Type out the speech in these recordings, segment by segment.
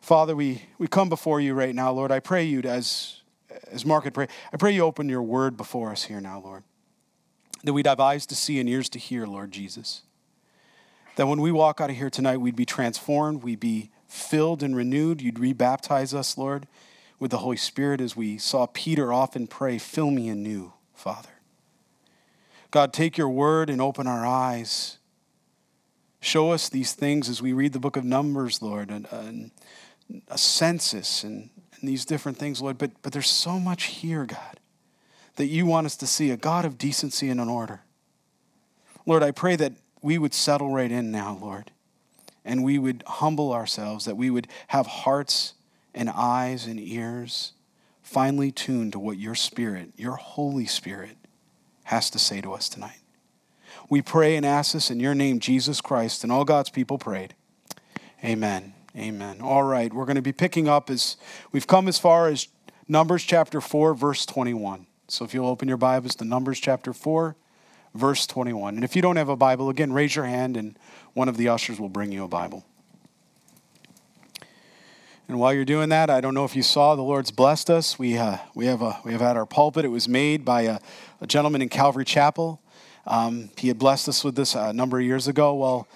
Father, we, we come before you right now, Lord. I pray you, as, as Mark had prayed, I pray you open your word before us here now, Lord. That we'd have eyes to see and ears to hear, Lord Jesus. That when we walk out of here tonight, we'd be transformed, we'd be filled and renewed. You'd rebaptize us, Lord, with the Holy Spirit as we saw Peter often pray, Fill me anew, Father. God, take your word and open our eyes. Show us these things as we read the book of Numbers, Lord, and, and a census and, and these different things, Lord. But, but there's so much here, God, that you want us to see a God of decency and an order. Lord, I pray that we would settle right in now, Lord, and we would humble ourselves, that we would have hearts and eyes and ears finely tuned to what your Spirit, your Holy Spirit, has to say to us tonight. We pray and ask this in your name, Jesus Christ, and all God's people prayed. Amen. Amen. All right, we're going to be picking up as we've come as far as Numbers chapter 4, verse 21. So if you'll open your Bibles to Numbers chapter 4, verse 21. And if you don't have a Bible, again, raise your hand and one of the ushers will bring you a Bible. And while you're doing that, I don't know if you saw, the Lord's blessed us. We, uh, we, have, a, we have had our pulpit. It was made by a, a gentleman in Calvary Chapel. Um, he had blessed us with this a number of years ago. Well,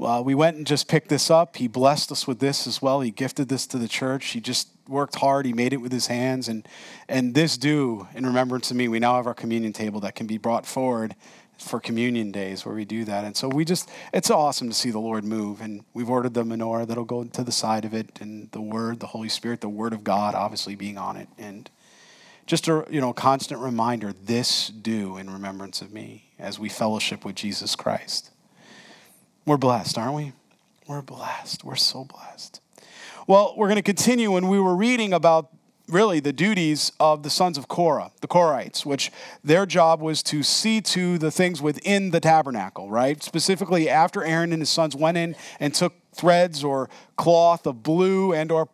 well, we went and just picked this up. He blessed us with this as well. He gifted this to the church. He just worked hard. He made it with his hands. And, and this do, in remembrance of me, we now have our communion table that can be brought forward for communion days where we do that. And so we just, it's awesome to see the Lord move. And we've ordered the menorah that'll go to the side of it and the Word, the Holy Spirit, the Word of God obviously being on it. And just a you know constant reminder this do in remembrance of me as we fellowship with Jesus Christ. We're blessed, aren't we? We're blessed. We're so blessed. Well, we're going to continue when we were reading about really the duties of the sons of Korah, the Korahites, which their job was to see to the things within the tabernacle, right? Specifically, after Aaron and his sons went in and took threads or cloth of blue and or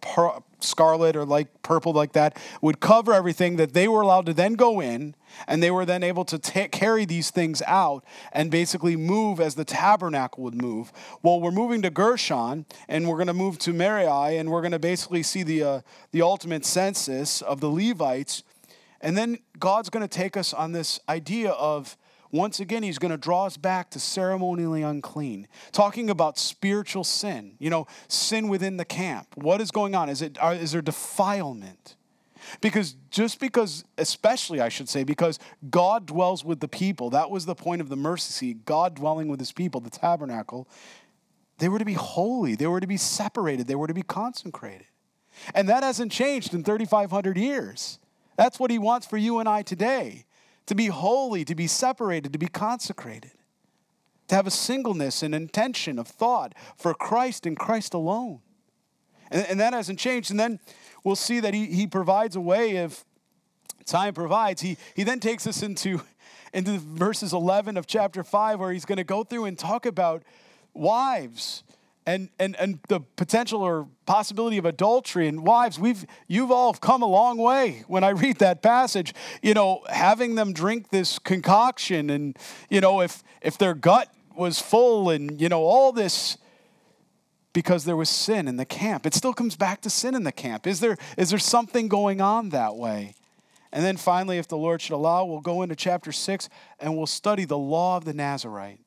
scarlet or like purple like that would cover everything that they were allowed to then go in and they were then able to ta- carry these things out and basically move as the tabernacle would move. Well we're moving to gershon and we're going to move to Merari and we're going to basically see the, uh, the ultimate census of the levites. And then god's going to take us on this idea of once again, he's going to draw us back to ceremonially unclean, talking about spiritual sin, you know, sin within the camp. What is going on? Is, it, is there defilement? Because just because, especially I should say, because God dwells with the people, that was the point of the mercy seat, God dwelling with his people, the tabernacle, they were to be holy, they were to be separated, they were to be consecrated. And that hasn't changed in 3,500 years. That's what he wants for you and I today to be holy, to be separated, to be consecrated, to have a singleness and intention of thought for Christ and Christ alone. And, and that hasn't changed. And then we'll see that he, he provides a way if time provides. He, he then takes us into, into verses 11 of chapter 5, where he's going to go through and talk about wives and, and, and the potential or possibility of adultery and wives we've you've all come a long way when i read that passage. You know having them drink this concoction and you know if if their gut was full and you know all this because there was sin in the camp. It still comes back to sin in the camp. Is there is there something going on that way? And then finally if the lord should allow we'll go into chapter 6 and we'll study the law of the nazarite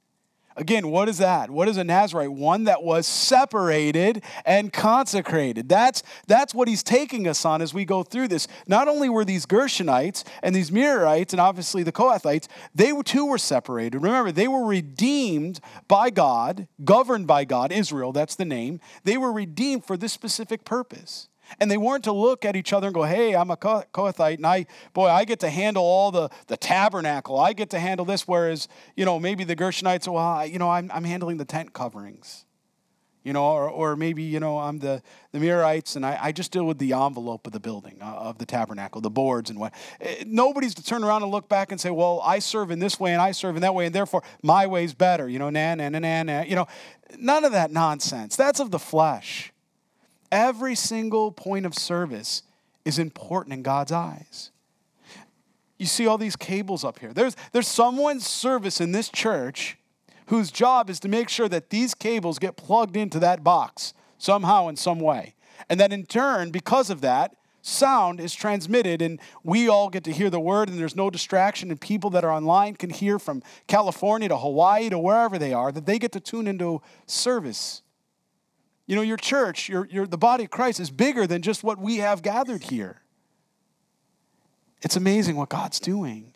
Again, what is that? What is a Nazarite? One that was separated and consecrated. That's, that's what he's taking us on as we go through this. Not only were these Gershonites and these Merarites and obviously the Kohathites, they too were separated. Remember, they were redeemed by God, governed by God, Israel, that's the name. They were redeemed for this specific purpose. And they weren't to look at each other and go, hey, I'm a Kohathite, and I, boy, I get to handle all the, the tabernacle. I get to handle this. Whereas, you know, maybe the Gershonites, well, I, you know, I'm, I'm handling the tent coverings. You know, or, or maybe, you know, I'm the, the Merarites and I, I just deal with the envelope of the building, uh, of the tabernacle, the boards and what. Eh, nobody's to turn around and look back and say, well, I serve in this way and I serve in that way, and therefore my way's better. You know, na, na, na, na, na. You know, none of that nonsense. That's of the flesh. Every single point of service is important in God's eyes. You see all these cables up here. There's, there's someone's service in this church whose job is to make sure that these cables get plugged into that box somehow in some way. And that in turn, because of that, sound is transmitted and we all get to hear the word and there's no distraction and people that are online can hear from California to Hawaii to wherever they are that they get to tune into service. You know, your church, your, your, the body of Christ is bigger than just what we have gathered here. It's amazing what God's doing.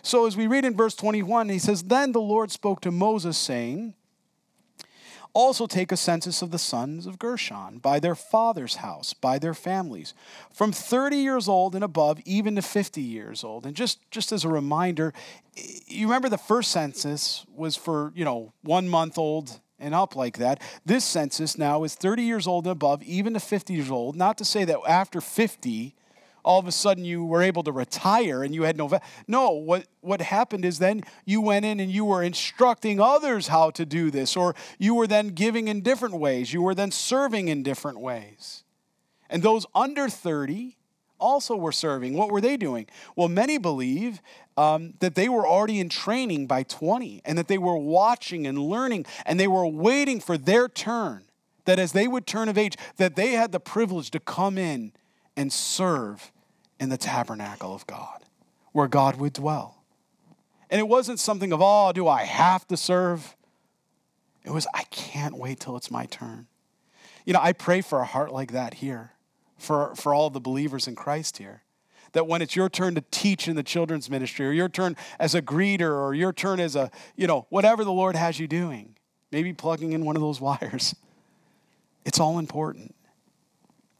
So as we read in verse 21, he says, Then the Lord spoke to Moses, saying, also take a census of the sons of Gershon by their father's house, by their families, from 30 years old and above, even to 50 years old. And just, just as a reminder, you remember the first census was for, you know, one month old and up like that. This census now is 30 years old and above, even to 50 years old. Not to say that after 50, all of a sudden you were able to retire and you had no. Va- no, what, what happened is then you went in and you were instructing others how to do this, or you were then giving in different ways. You were then serving in different ways. And those under 30 also were serving. What were they doing? Well, many believe um, that they were already in training by 20 and that they were watching and learning and they were waiting for their turn. That as they would turn of age, that they had the privilege to come in and serve in the tabernacle of God, where God would dwell. And it wasn't something of, oh, do I have to serve? It was, I can't wait till it's my turn. You know, I pray for a heart like that here, for, for all the believers in Christ here. That when it's your turn to teach in the children's ministry, or your turn as a greeter, or your turn as a, you know, whatever the Lord has you doing, maybe plugging in one of those wires, it's all important.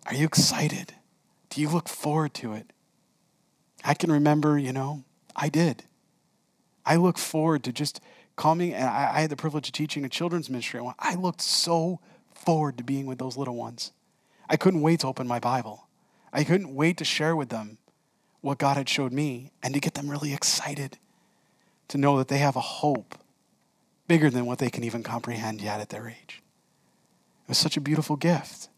Are you excited? Do you look forward to it? I can remember, you know, I did. I look forward to just coming, and I, I had the privilege of teaching a children's ministry. I looked so forward to being with those little ones. I couldn't wait to open my Bible. I couldn't wait to share with them what God had showed me and to get them really excited to know that they have a hope bigger than what they can even comprehend yet at their age. It was such a beautiful gift.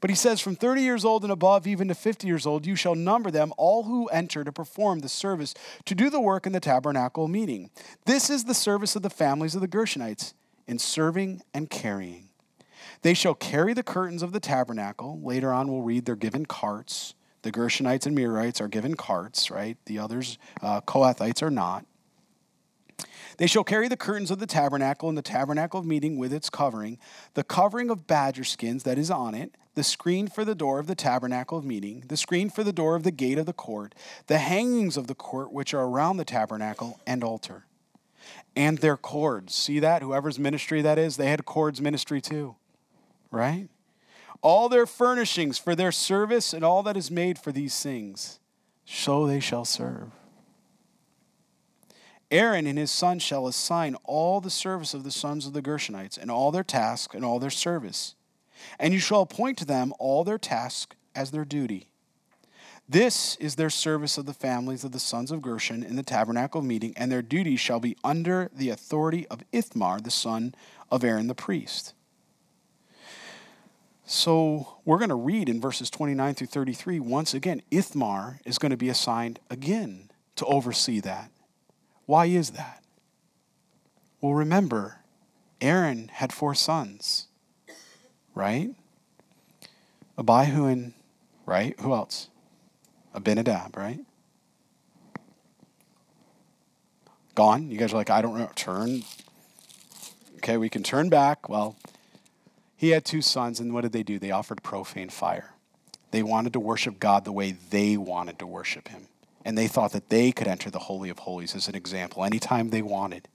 But he says, From 30 years old and above, even to 50 years old, you shall number them, all who enter to perform the service, to do the work in the tabernacle meeting. This is the service of the families of the Gershonites in serving and carrying. They shall carry the curtains of the tabernacle. Later on, we'll read they're given carts. The Gershonites and Merarites are given carts, right? The others, uh, Kohathites, are not. They shall carry the curtains of the tabernacle and the tabernacle of meeting with its covering, the covering of badger skins that is on it, the screen for the door of the tabernacle of meeting, the screen for the door of the gate of the court, the hangings of the court which are around the tabernacle and altar, and their cords. See that? Whoever's ministry that is, they had cords ministry too, right? All their furnishings for their service and all that is made for these things, so they shall serve. Aaron and his sons shall assign all the service of the sons of the Gershonites, and all their task and all their service. And you shall appoint to them all their task as their duty. This is their service of the families of the sons of Gershon in the tabernacle of meeting, and their duty shall be under the authority of Ithamar, the son of Aaron the priest. So we're going to read in verses 29 through 33, once again, Ithamar is going to be assigned again to oversee that. Why is that? Well, remember, Aaron had four sons, right? Abihu and, right? Who else? Abinadab, right? Gone. You guys are like, I don't know. Turn. Okay, we can turn back. Well, he had two sons, and what did they do? They offered profane fire. They wanted to worship God the way they wanted to worship him and they thought that they could enter the Holy of Holies as an example anytime they wanted.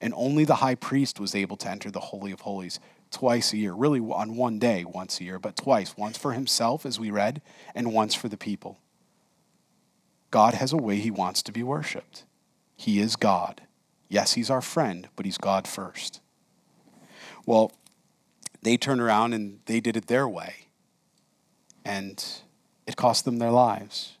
And only the high priest was able to enter the Holy of Holies twice a year, really on one day, once a year, but twice once for himself, as we read, and once for the people. God has a way he wants to be worshiped. He is God. Yes, he's our friend, but he's God first. Well, they turned around and they did it their way, and it cost them their lives.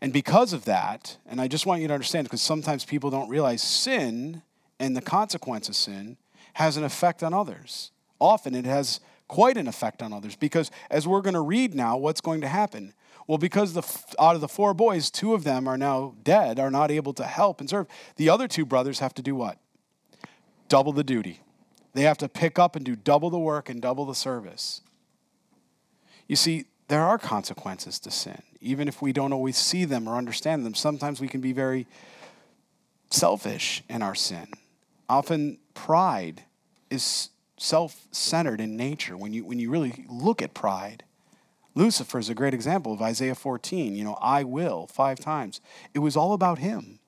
And because of that, and I just want you to understand, because sometimes people don't realize sin and the consequence of sin has an effect on others. Often it has quite an effect on others because as we're going to read now, what's going to happen? Well, because the, out of the four boys, two of them are now dead, are not able to help and serve. The other two brothers have to do what? Double the duty. They have to pick up and do double the work and double the service. You see, there are consequences to sin. Even if we don't always see them or understand them, sometimes we can be very selfish in our sin. Often pride is self centered in nature. When you, when you really look at pride, Lucifer is a great example of Isaiah 14. You know, I will, five times. It was all about him.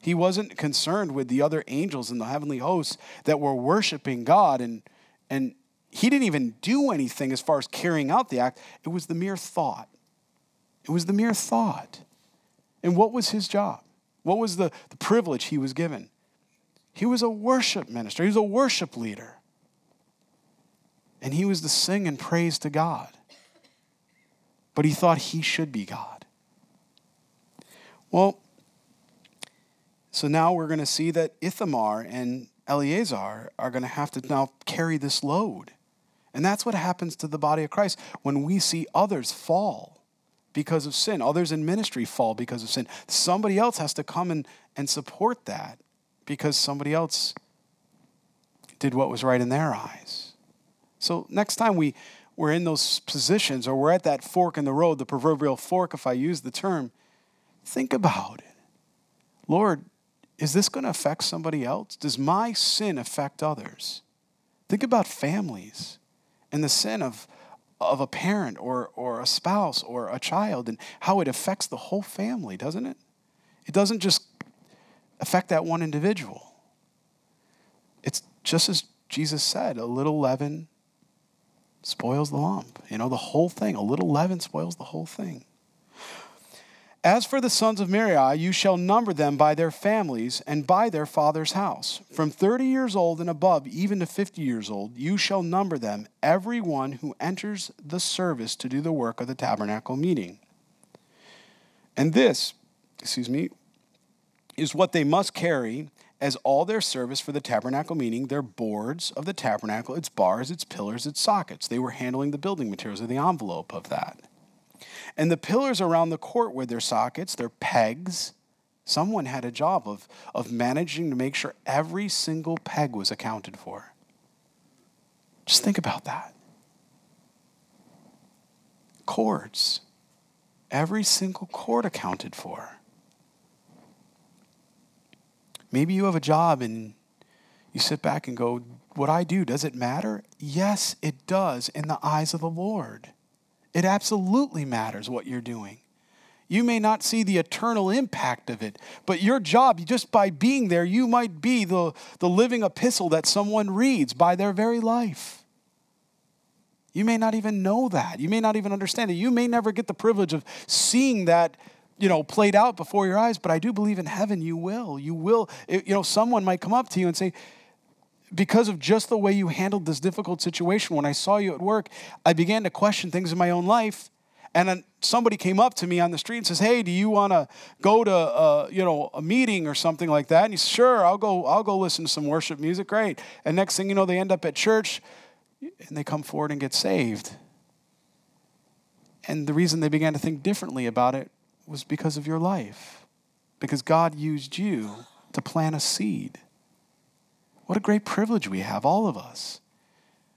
He wasn't concerned with the other angels and the heavenly hosts that were worshiping God, and, and he didn't even do anything as far as carrying out the act. It was the mere thought. It was the mere thought. And what was his job? What was the, the privilege he was given? He was a worship minister, he was a worship leader. And he was to sing and praise to God. But he thought he should be God. Well, so now we're going to see that Ithamar and Eleazar are going to have to now carry this load. And that's what happens to the body of Christ when we see others fall because of sin, others in ministry fall because of sin. Somebody else has to come and, and support that because somebody else did what was right in their eyes. So next time we, we're in those positions or we're at that fork in the road, the proverbial fork, if I use the term, think about it. Lord, is this going to affect somebody else? Does my sin affect others? Think about families and the sin of, of a parent or, or a spouse or a child and how it affects the whole family, doesn't it? It doesn't just affect that one individual. It's just as Jesus said a little leaven spoils the lump. You know, the whole thing. A little leaven spoils the whole thing. As for the sons of Merari, you shall number them by their families and by their father's house. From thirty years old and above, even to fifty years old, you shall number them, every one who enters the service to do the work of the tabernacle meeting. And this, excuse me, is what they must carry as all their service for the tabernacle meeting their boards of the tabernacle, its bars, its pillars, its sockets. They were handling the building materials or the envelope of that. And the pillars around the court with their sockets, their pegs, someone had a job of, of managing to make sure every single peg was accounted for. Just think about that. Cords, every single cord accounted for. Maybe you have a job and you sit back and go, What I do, does it matter? Yes, it does in the eyes of the Lord. It absolutely matters what you're doing. You may not see the eternal impact of it, but your job, just by being there, you might be the, the living epistle that someone reads by their very life. You may not even know that. You may not even understand it. You may never get the privilege of seeing that, you know, played out before your eyes, but I do believe in heaven you will. You will. You know, someone might come up to you and say, because of just the way you handled this difficult situation, when I saw you at work, I began to question things in my own life. And then somebody came up to me on the street and says, "Hey, do you want to go to uh, you know a meeting or something like that?" And he says, "Sure, I'll go. I'll go listen to some worship music. Great." And next thing you know, they end up at church, and they come forward and get saved. And the reason they began to think differently about it was because of your life, because God used you to plant a seed. What a great privilege we have, all of us.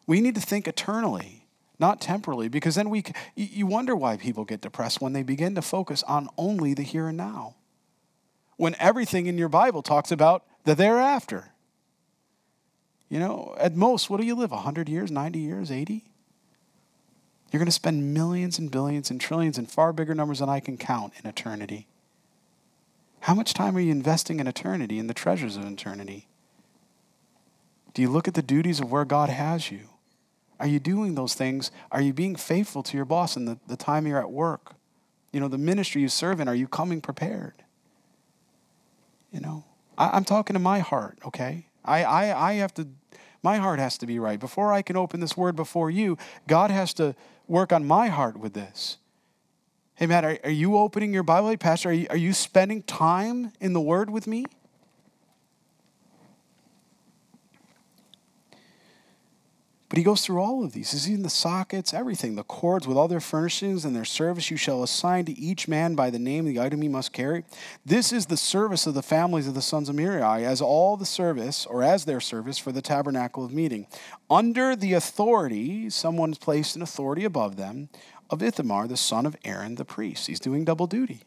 We need to think eternally, not temporally, because then we you wonder why people get depressed when they begin to focus on only the here and now. When everything in your Bible talks about the thereafter. You know, at most, what do you live? 100 years, 90 years, 80? You're going to spend millions and billions and trillions and far bigger numbers than I can count in eternity. How much time are you investing in eternity, in the treasures of eternity? Do you look at the duties of where God has you? Are you doing those things? Are you being faithful to your boss in the, the time you're at work? You know, the ministry you serve in, are you coming prepared? You know, I, am talking to my heart, okay? I, I, I have to, my heart has to be right. Before I can open this word before you, God has to work on my heart with this. Hey, Matt, are, are you opening your Bible? Hey, Pastor, are you, are you spending time in the Word with me? But he goes through all of these. He's in the sockets, everything, the cords with all their furnishings and their service you shall assign to each man by the name of the item he must carry. This is the service of the families of the sons of Merari, as all the service, or as their service for the tabernacle of meeting. Under the authority, someone's placed an authority above them, of Ithamar, the son of Aaron the priest. He's doing double duty.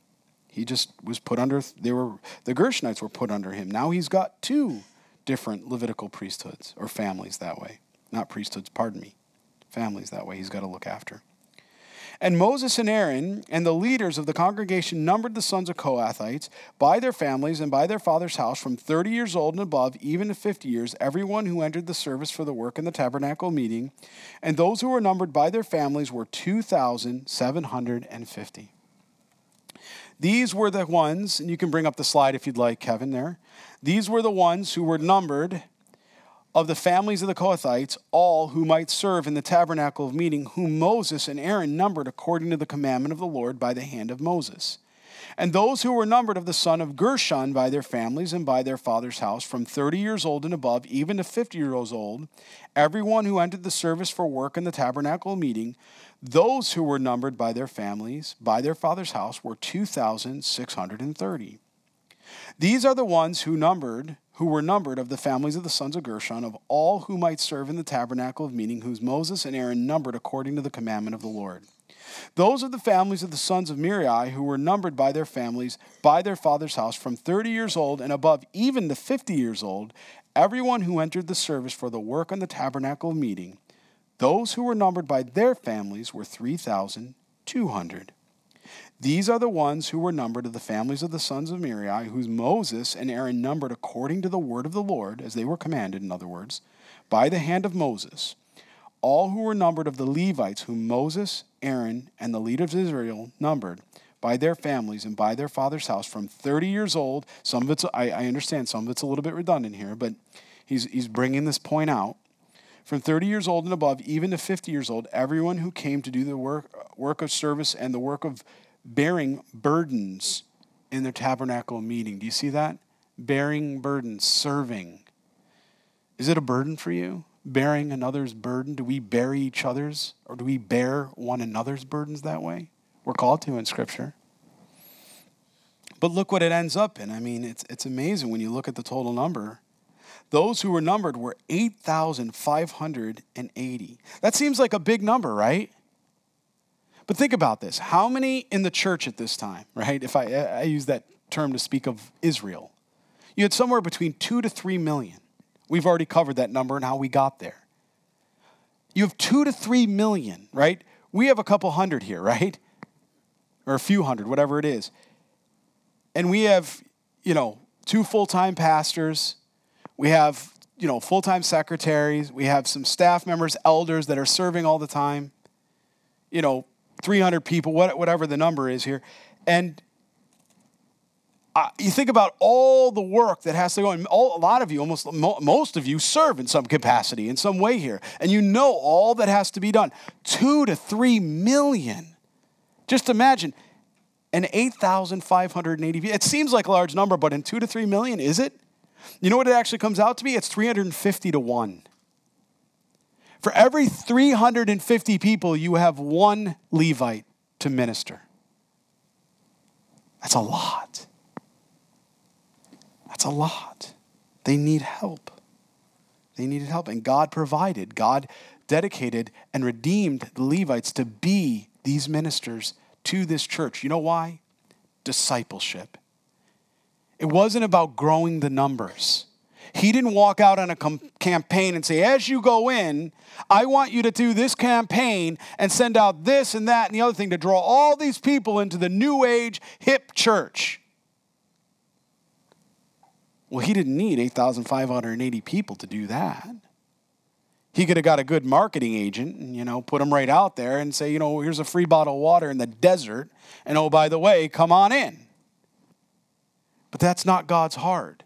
He just was put under, they were, the Gershonites were put under him. Now he's got two different Levitical priesthoods, or families that way not priesthoods, pardon me, families that way he's got to look after. And Moses and Aaron and the leaders of the congregation numbered the sons of Kohathites by their families and by their father's house from 30 years old and above, even to 50 years, everyone who entered the service for the work in the tabernacle meeting. And those who were numbered by their families were 2,750. These were the ones, and you can bring up the slide if you'd like, Kevin, there. These were the ones who were numbered of the families of the Kohathites, all who might serve in the tabernacle of meeting, whom Moses and Aaron numbered according to the commandment of the Lord by the hand of Moses. And those who were numbered of the son of Gershon by their families and by their father's house, from 30 years old and above, even to 50 years old, everyone who entered the service for work in the tabernacle of meeting, those who were numbered by their families, by their father's house, were 2,630. These are the ones who numbered who were numbered of the families of the sons of Gershon, of all who might serve in the tabernacle of meeting, whose Moses and Aaron numbered according to the commandment of the Lord. Those of the families of the sons of Merari who were numbered by their families, by their father's house, from 30 years old and above, even to 50 years old, everyone who entered the service for the work on the tabernacle of meeting. Those who were numbered by their families were 3,200. These are the ones who were numbered of the families of the sons of Merari, whose Moses and Aaron numbered according to the word of the Lord, as they were commanded, in other words, by the hand of Moses. All who were numbered of the Levites, whom Moses, Aaron, and the leaders of Israel numbered, by their families and by their father's house, from 30 years old. Some of it's, I, I understand, some of it's a little bit redundant here, but he's, he's bringing this point out from 30 years old and above, even to 50 years old, everyone who came to do the work, work of service and the work of bearing burdens in their tabernacle meeting. Do you see that? Bearing burdens, serving. Is it a burden for you? Bearing another's burden? Do we bear each other's or do we bear one another's burdens that way? We're called to in Scripture. But look what it ends up in. I mean, it's, it's amazing when you look at the total number. Those who were numbered were 8,580. That seems like a big number, right? But think about this how many in the church at this time, right? If I, I use that term to speak of Israel, you had somewhere between two to three million. We've already covered that number and how we got there. You have two to three million, right? We have a couple hundred here, right? Or a few hundred, whatever it is. And we have, you know, two full time pastors. We have, you know, full time secretaries. We have some staff members, elders that are serving all the time. You know, 300 people, whatever the number is here. And uh, you think about all the work that has to go, and all, a lot of you, almost most of you, serve in some capacity, in some way here. And you know all that has to be done. Two to three million. Just imagine an 8,580. It seems like a large number, but in two to three million, is it? You know what it actually comes out to be? It's 350 to 1. For every 350 people, you have one Levite to minister. That's a lot. That's a lot. They need help. They needed help. And God provided, God dedicated and redeemed the Levites to be these ministers to this church. You know why? Discipleship. It wasn't about growing the numbers. He didn't walk out on a com- campaign and say, as you go in, I want you to do this campaign and send out this and that and the other thing to draw all these people into the new age hip church. Well, he didn't need 8,580 people to do that. He could have got a good marketing agent and, you know, put them right out there and say, you know, here's a free bottle of water in the desert. And oh, by the way, come on in. But that's not God's heart.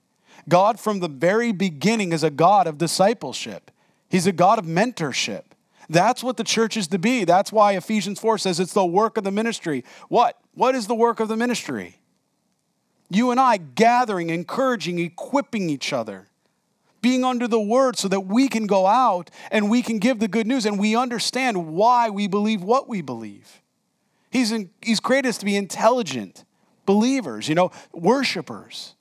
God, from the very beginning, is a God of discipleship, He's a God of mentorship. That's what the church is to be. That's why Ephesians 4 says it's the work of the ministry. What? What is the work of the ministry? You and I gathering, encouraging, equipping each other. being under the word so that we can go out and we can give the good news and we understand why we believe what we believe. He's, in, he's created us to be intelligent believers, you know, worshipers,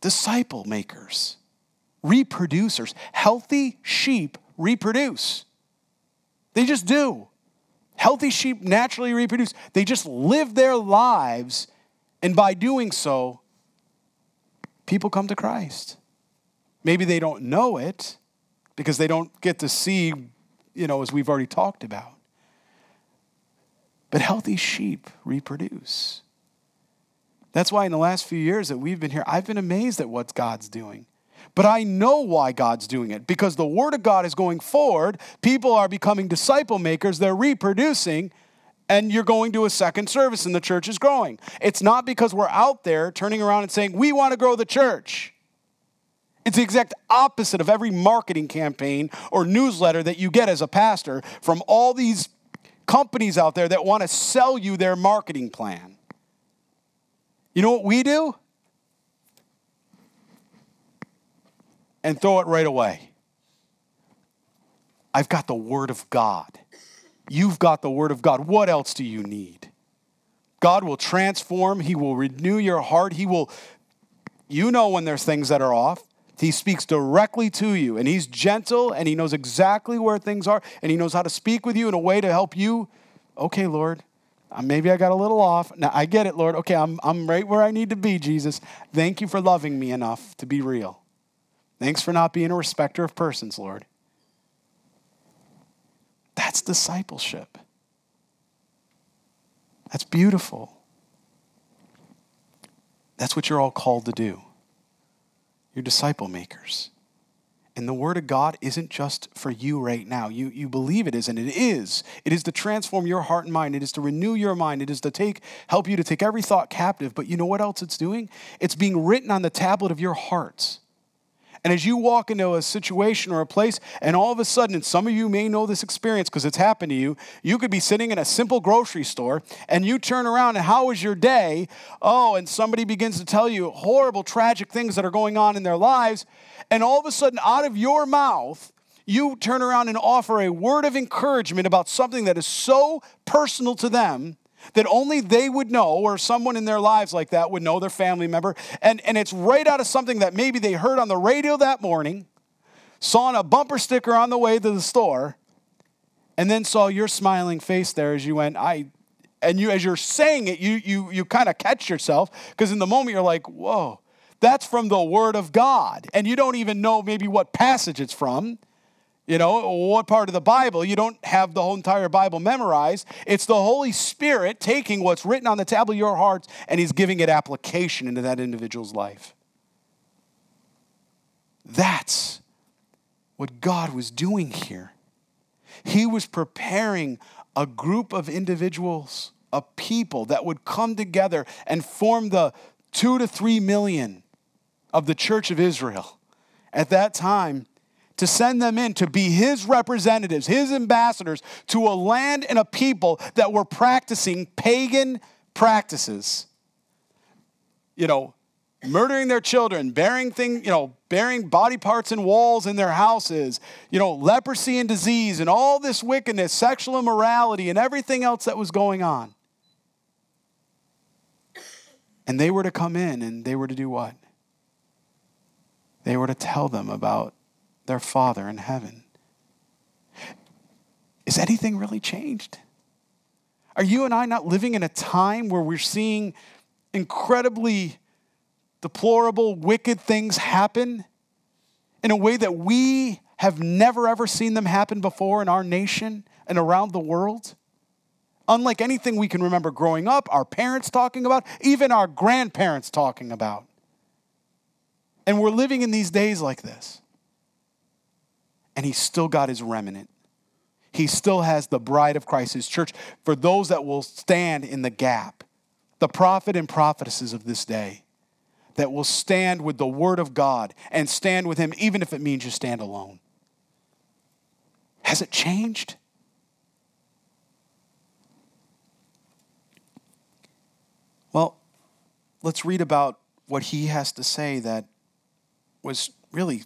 disciple makers, reproducers. Healthy sheep reproduce. They just do. Healthy sheep naturally reproduce. They just live their lives, and by doing so, people come to Christ. Maybe they don't know it because they don't get to see, you know, as we've already talked about. But healthy sheep reproduce. That's why in the last few years that we've been here, I've been amazed at what God's doing. But I know why God's doing it because the Word of God is going forward. People are becoming disciple makers, they're reproducing, and you're going to a second service and the church is growing. It's not because we're out there turning around and saying, we want to grow the church. It's the exact opposite of every marketing campaign or newsletter that you get as a pastor from all these companies out there that want to sell you their marketing plan. You know what we do? And throw it right away. I've got the Word of God. You've got the Word of God. What else do you need? God will transform, He will renew your heart. He will, you know, when there's things that are off. He speaks directly to you, and He's gentle, and He knows exactly where things are, and He knows how to speak with you in a way to help you. Okay, Lord, Uh, maybe I got a little off. Now, I get it, Lord. Okay, I'm, I'm right where I need to be, Jesus. Thank you for loving me enough to be real. Thanks for not being a respecter of persons, Lord. That's discipleship. That's beautiful. That's what you're all called to do. You're disciple makers. And the Word of God isn't just for you right now. You, you believe it is, and it is. It is to transform your heart and mind. It is to renew your mind. It is to take, help you to take every thought captive. But you know what else it's doing? It's being written on the tablet of your hearts. And as you walk into a situation or a place, and all of a sudden, and some of you may know this experience because it's happened to you, you could be sitting in a simple grocery store and you turn around and how was your day? Oh, and somebody begins to tell you horrible, tragic things that are going on in their lives. And all of a sudden, out of your mouth, you turn around and offer a word of encouragement about something that is so personal to them that only they would know, or someone in their lives like that would know, their family member. And, and it's right out of something that maybe they heard on the radio that morning, saw on a bumper sticker on the way to the store, and then saw your smiling face there as you went, I, and you as you're saying it, you you you kind of catch yourself because in the moment you're like, whoa, that's from the Word of God. And you don't even know maybe what passage it's from you know, what part of the Bible. You don't have the whole entire Bible memorized. It's the Holy Spirit taking what's written on the tablet of your hearts and He's giving it application into that individual's life. That's what God was doing here. He was preparing a group of individuals, a people that would come together and form the two to three million of the church of Israel. At that time, to send them in to be his representatives, his ambassadors to a land and a people that were practicing pagan practices. You know, murdering their children, burying thing, you know, burying body parts and walls in their houses, you know, leprosy and disease and all this wickedness, sexual immorality and everything else that was going on. And they were to come in and they were to do what? They were to tell them about their Father in heaven. Is anything really changed? Are you and I not living in a time where we're seeing incredibly deplorable, wicked things happen in a way that we have never ever seen them happen before in our nation and around the world? Unlike anything we can remember growing up, our parents talking about, even our grandparents talking about. And we're living in these days like this and he's still got his remnant. He still has the bride of Christ, his church, for those that will stand in the gap, the prophet and prophetesses of this day that will stand with the word of God and stand with him, even if it means you stand alone. Has it changed? Well, let's read about what he has to say that was really,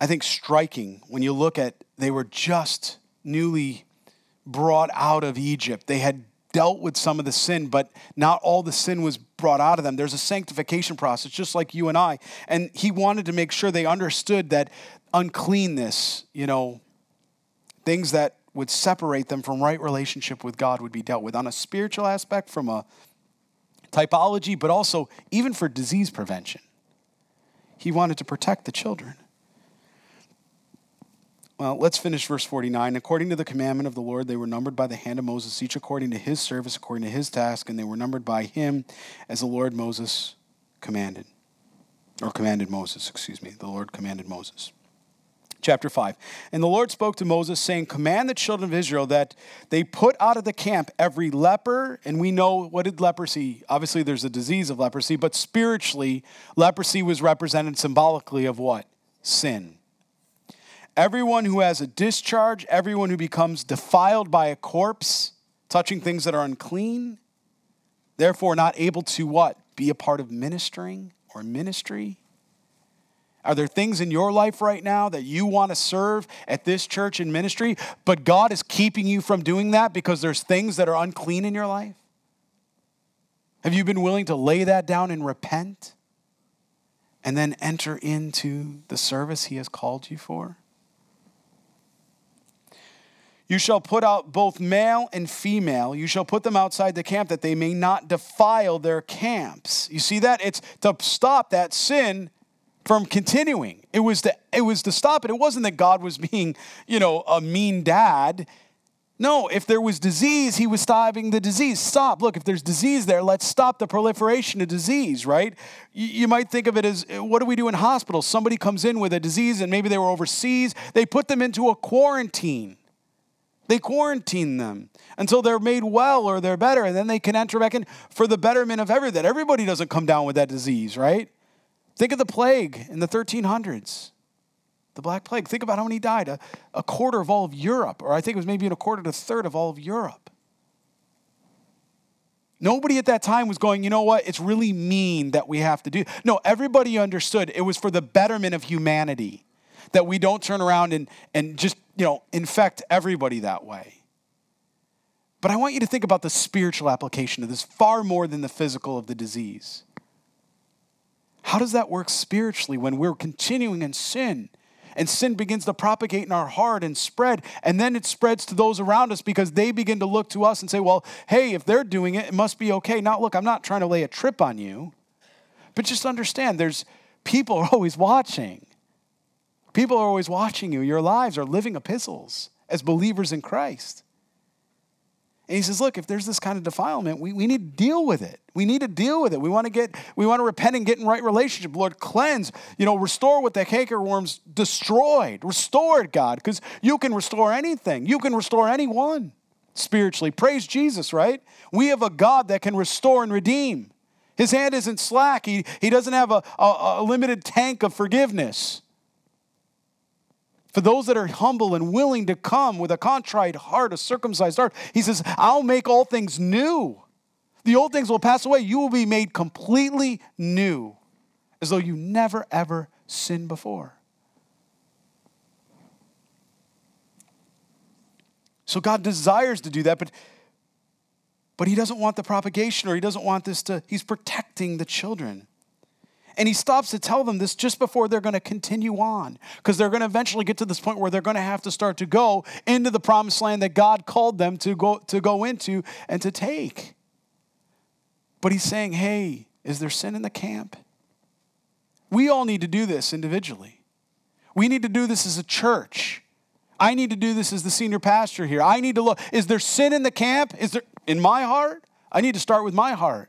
I think, striking when you look at they were just newly brought out of Egypt. They had dealt with some of the sin, but not all the sin was brought out of them. There's a sanctification process, just like you and I. And he wanted to make sure they understood that uncleanness, you know, things that would separate them from right relationship with God would be dealt with on a spiritual aspect, from a typology, but also even for disease prevention. He wanted to protect the children. Well, let's finish verse 49. According to the commandment of the Lord, they were numbered by the hand of Moses, each according to his service, according to his task, and they were numbered by him as the Lord Moses commanded. Or commanded Moses, excuse me. The Lord commanded Moses. Chapter 5. And the Lord spoke to Moses, saying, Command the children of Israel that they put out of the camp every leper. And we know what did leprosy? Obviously, there's a disease of leprosy, but spiritually, leprosy was represented symbolically of what? Sin everyone who has a discharge, everyone who becomes defiled by a corpse, touching things that are unclean, therefore not able to what? Be a part of ministering or ministry. Are there things in your life right now that you want to serve at this church in ministry, but God is keeping you from doing that because there's things that are unclean in your life? Have you been willing to lay that down and repent and then enter into the service He has called you for? You shall put out both male and female. You shall put them outside the camp that they may not defile their camps. You see that? It's to stop that sin from continuing. It was to, it was to stop it. It wasn't that God was being, you know, a mean dad. No, if there was disease, he was stopping the disease. Stop. Look, if there's disease there, let's stop the proliferation of disease, right? You, you, might think of it as uh, what do we do in hospitals? Somebody comes in with a disease and maybe they were overseas. They put them into a quarantine. They quarantine them until they're made well or they're better, and then they can enter back in for the betterment of everything. Everybody doesn't come down with that disease, right? Think of the plague in the 1300s, the Black Plague. Think about how many died. A, a quarter of all of Europe, or I think it was maybe a quarter to a third of all of Europe. Nobody at that time was going, you know what, it's really mean that we have to do. No, everybody understood it was for the betterment of humanity that we don't turn around and, and just, you know, infect everybody that way. But I want you to think about the spiritual application of this far more than the physical of the disease. How does that work spiritually when we're continuing in sin? And sin begins to propagate in our heart and spread, and then it spreads to those around us because they begin to look to us and say, Well, hey, if they're doing it, it must be okay. Now, look, I'm not trying to lay a trip on you, but just understand there's people are always watching. People are always watching you. Your lives are living epistles as believers in Christ. And he says, look, if there's this kind of defilement, we, we need to deal with it. We need to deal with it. We want to get, we want to repent and get in right relationship. Lord, cleanse, you know, restore what the canker worms destroyed. Restore it, God, because you can restore anything. You can restore anyone spiritually. Praise Jesus, right? We have a God that can restore and redeem. His hand isn't slack. He, he doesn't have a, a, a limited tank of forgiveness. For those that are humble and willing to come with a contrite heart, a circumcised heart, he says, I'll make all things new. The old things will pass away. You will be made completely new, as though you never, ever sinned before. So God desires to do that, but, but He doesn't want the propagation or He doesn't want this to, He's protecting the children. And he stops to tell them this just before they're going to continue on, because they're going to eventually get to this point where they're going to have to start to go into the promised land that God called them to go, to go into and to take. But he's saying, hey, is there sin in the camp? We all need to do this individually. We need to do this as a church. I need to do this as the senior pastor here. I need to look. Is there sin in the camp? Is there in my heart? I need to start with my heart.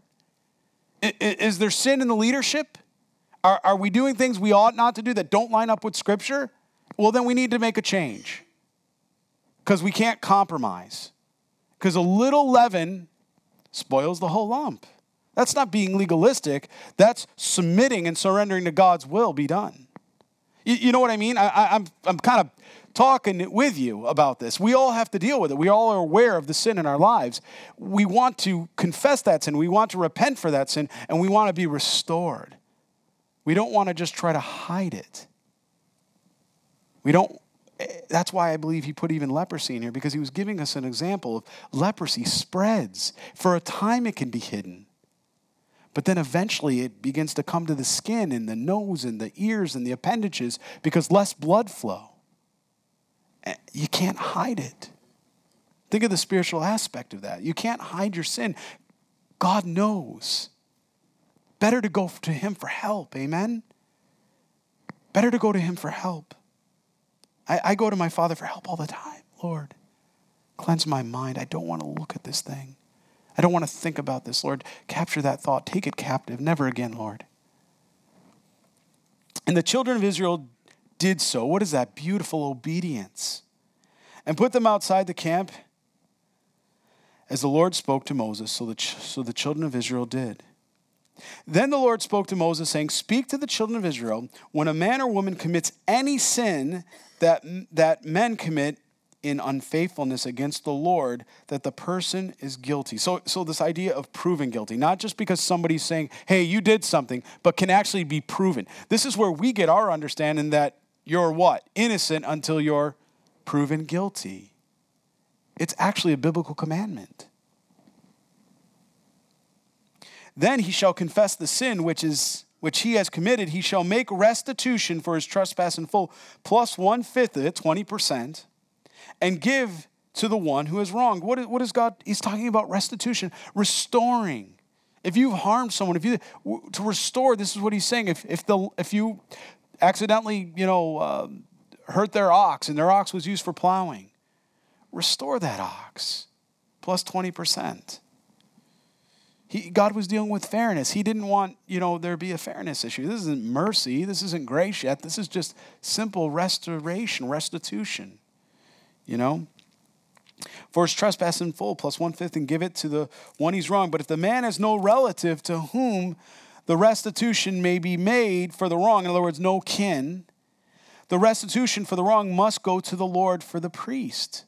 Is there sin in the leadership? Are, are we doing things we ought not to do that don't line up with Scripture? Well, then we need to make a change because we can't compromise. Because a little leaven spoils the whole lump. That's not being legalistic, that's submitting and surrendering to God's will be done. You, you know what I mean? I, I, I'm, I'm kind of talking with you about this. We all have to deal with it. We all are aware of the sin in our lives. We want to confess that sin, we want to repent for that sin, and we want to be restored. We don't want to just try to hide it. We don't that's why I believe he put even leprosy in here because he was giving us an example of leprosy spreads. For a time, it can be hidden. But then eventually it begins to come to the skin and the nose and the ears and the appendages because less blood flow. Eh, you can't hide it. Think of the spiritual aspect of that. You can't hide your sin. God knows. Better to go to Him for help. Amen? Better to go to Him for help. I, I go to my Father for help all the time. Lord, cleanse my mind. I don't want to look at this thing. I don't want to think about this. Lord, capture that thought. Take it captive. Never again, Lord. And the children of Israel did so. What is that? Beautiful obedience. And put them outside the camp as the Lord spoke to Moses. So the, so the children of Israel did. Then the Lord spoke to Moses, saying, Speak to the children of Israel when a man or woman commits any sin that, that men commit in unfaithfulness against the Lord, that the person is guilty. So, so this idea of proving guilty, not just because somebody's saying, hey, you did something, but can actually be proven. This is where we get our understanding that you're what? Innocent until you're proven guilty. It's actually a biblical commandment. Then he shall confess the sin which is which he has committed, he shall make restitution for his trespass in full, plus one fifth of it, 20%, and give to the one who is wronged. What is, what is God? He's talking about restitution, restoring. If you've harmed someone, if you to restore, this is what he's saying. If if the if you accidentally, you know, uh, hurt their ox and their ox was used for plowing, restore that ox plus twenty percent. He, God was dealing with fairness. He didn't want, you know, there be a fairness issue. This isn't mercy. This isn't grace yet. This is just simple restoration, restitution. You know? For his trespass in full, plus one fifth, and give it to the one he's wrong. But if the man has no relative to whom the restitution may be made for the wrong, in other words, no kin, the restitution for the wrong must go to the Lord for the priest,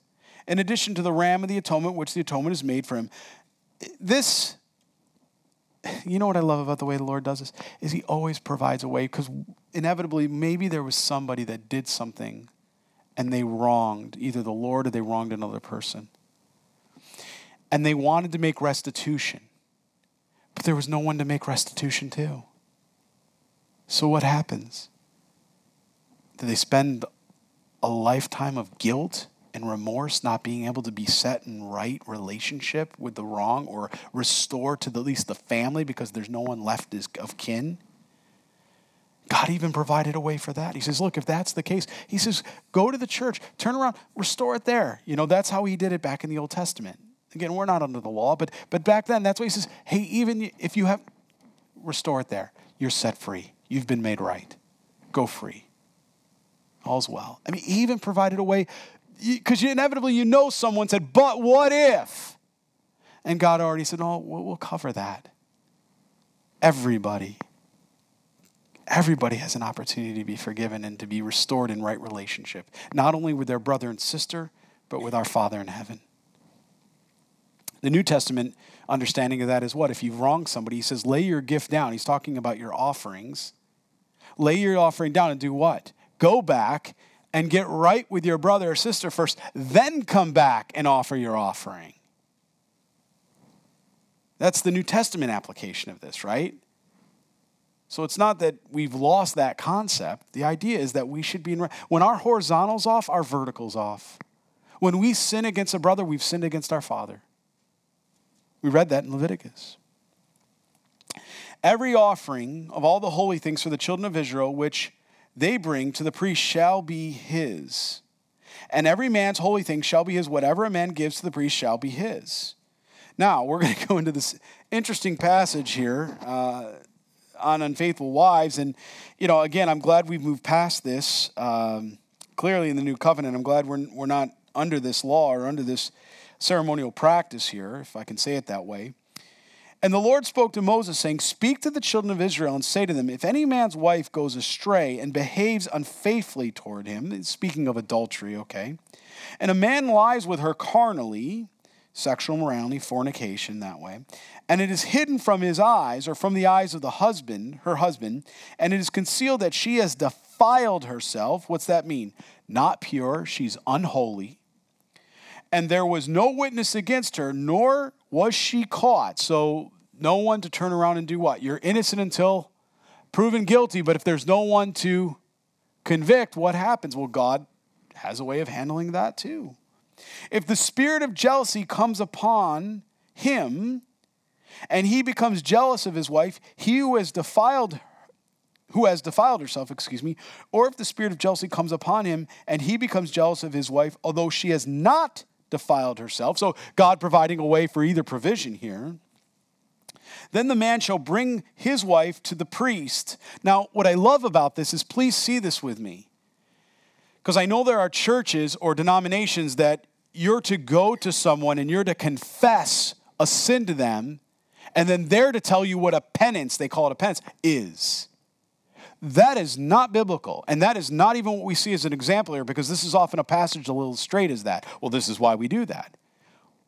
in addition to the ram of the atonement, which the atonement is made for him. This you know what I love about the way the Lord does this? Is He always provides a way because inevitably, maybe there was somebody that did something and they wronged either the Lord or they wronged another person. And they wanted to make restitution, but there was no one to make restitution to. So what happens? Do they spend a lifetime of guilt and remorse, not being able to be set in right relationship with the wrong or restore to the, at least the family because there's no one left of kin. God even provided a way for that. He says, Look, if that's the case, He says, go to the church, turn around, restore it there. You know, that's how He did it back in the Old Testament. Again, we're not under the law, but, but back then, that's why He says, Hey, even if you have, restore it there. You're set free. You've been made right. Go free. All's well. I mean, he even provided a way because inevitably you know someone said, but what if? And God already said, oh, we'll, we'll cover that. Everybody, everybody has an opportunity to be forgiven and to be restored in right relationship, not only with their brother and sister, but with our Father in heaven. The New Testament understanding of that is what? If you've wronged somebody, he says, lay your gift down. He's talking about your offerings. Lay your offering down and do what? Go back and get right with your brother or sister first, then come back and offer your offering. That's the New Testament application of this, right? So it's not that we've lost that concept. The idea is that we should be in. When our horizontal's off, our vertical's off. When we sin against a brother, we've sinned against our father. We read that in Leviticus. Every offering of all the holy things for the children of Israel, which they bring to the priest shall be his. And every man's holy thing shall be his. Whatever a man gives to the priest shall be his. Now, we're going to go into this interesting passage here uh, on unfaithful wives. And, you know, again, I'm glad we've moved past this. Um, clearly, in the new covenant, I'm glad we're, we're not under this law or under this ceremonial practice here, if I can say it that way. And the Lord spoke to Moses, saying, Speak to the children of Israel and say to them, If any man's wife goes astray and behaves unfaithfully toward him, speaking of adultery, okay, and a man lies with her carnally, sexual morality, fornication, that way, and it is hidden from his eyes or from the eyes of the husband, her husband, and it is concealed that she has defiled herself. What's that mean? Not pure, she's unholy. And there was no witness against her, nor was she caught? So, no one to turn around and do what? You're innocent until proven guilty, but if there's no one to convict, what happens? Well, God has a way of handling that too. If the spirit of jealousy comes upon him and he becomes jealous of his wife, he who has defiled who has defiled herself, excuse me, or if the spirit of jealousy comes upon him and he becomes jealous of his wife, although she has not defiled herself. So God providing a way for either provision here. Then the man shall bring his wife to the priest. Now, what I love about this is please see this with me. Because I know there are churches or denominations that you're to go to someone and you're to confess a sin to them, and then they're to tell you what a penance, they call it a penance, is. That is not biblical. And that is not even what we see as an example here because this is often a passage a little straight as that. Well, this is why we do that.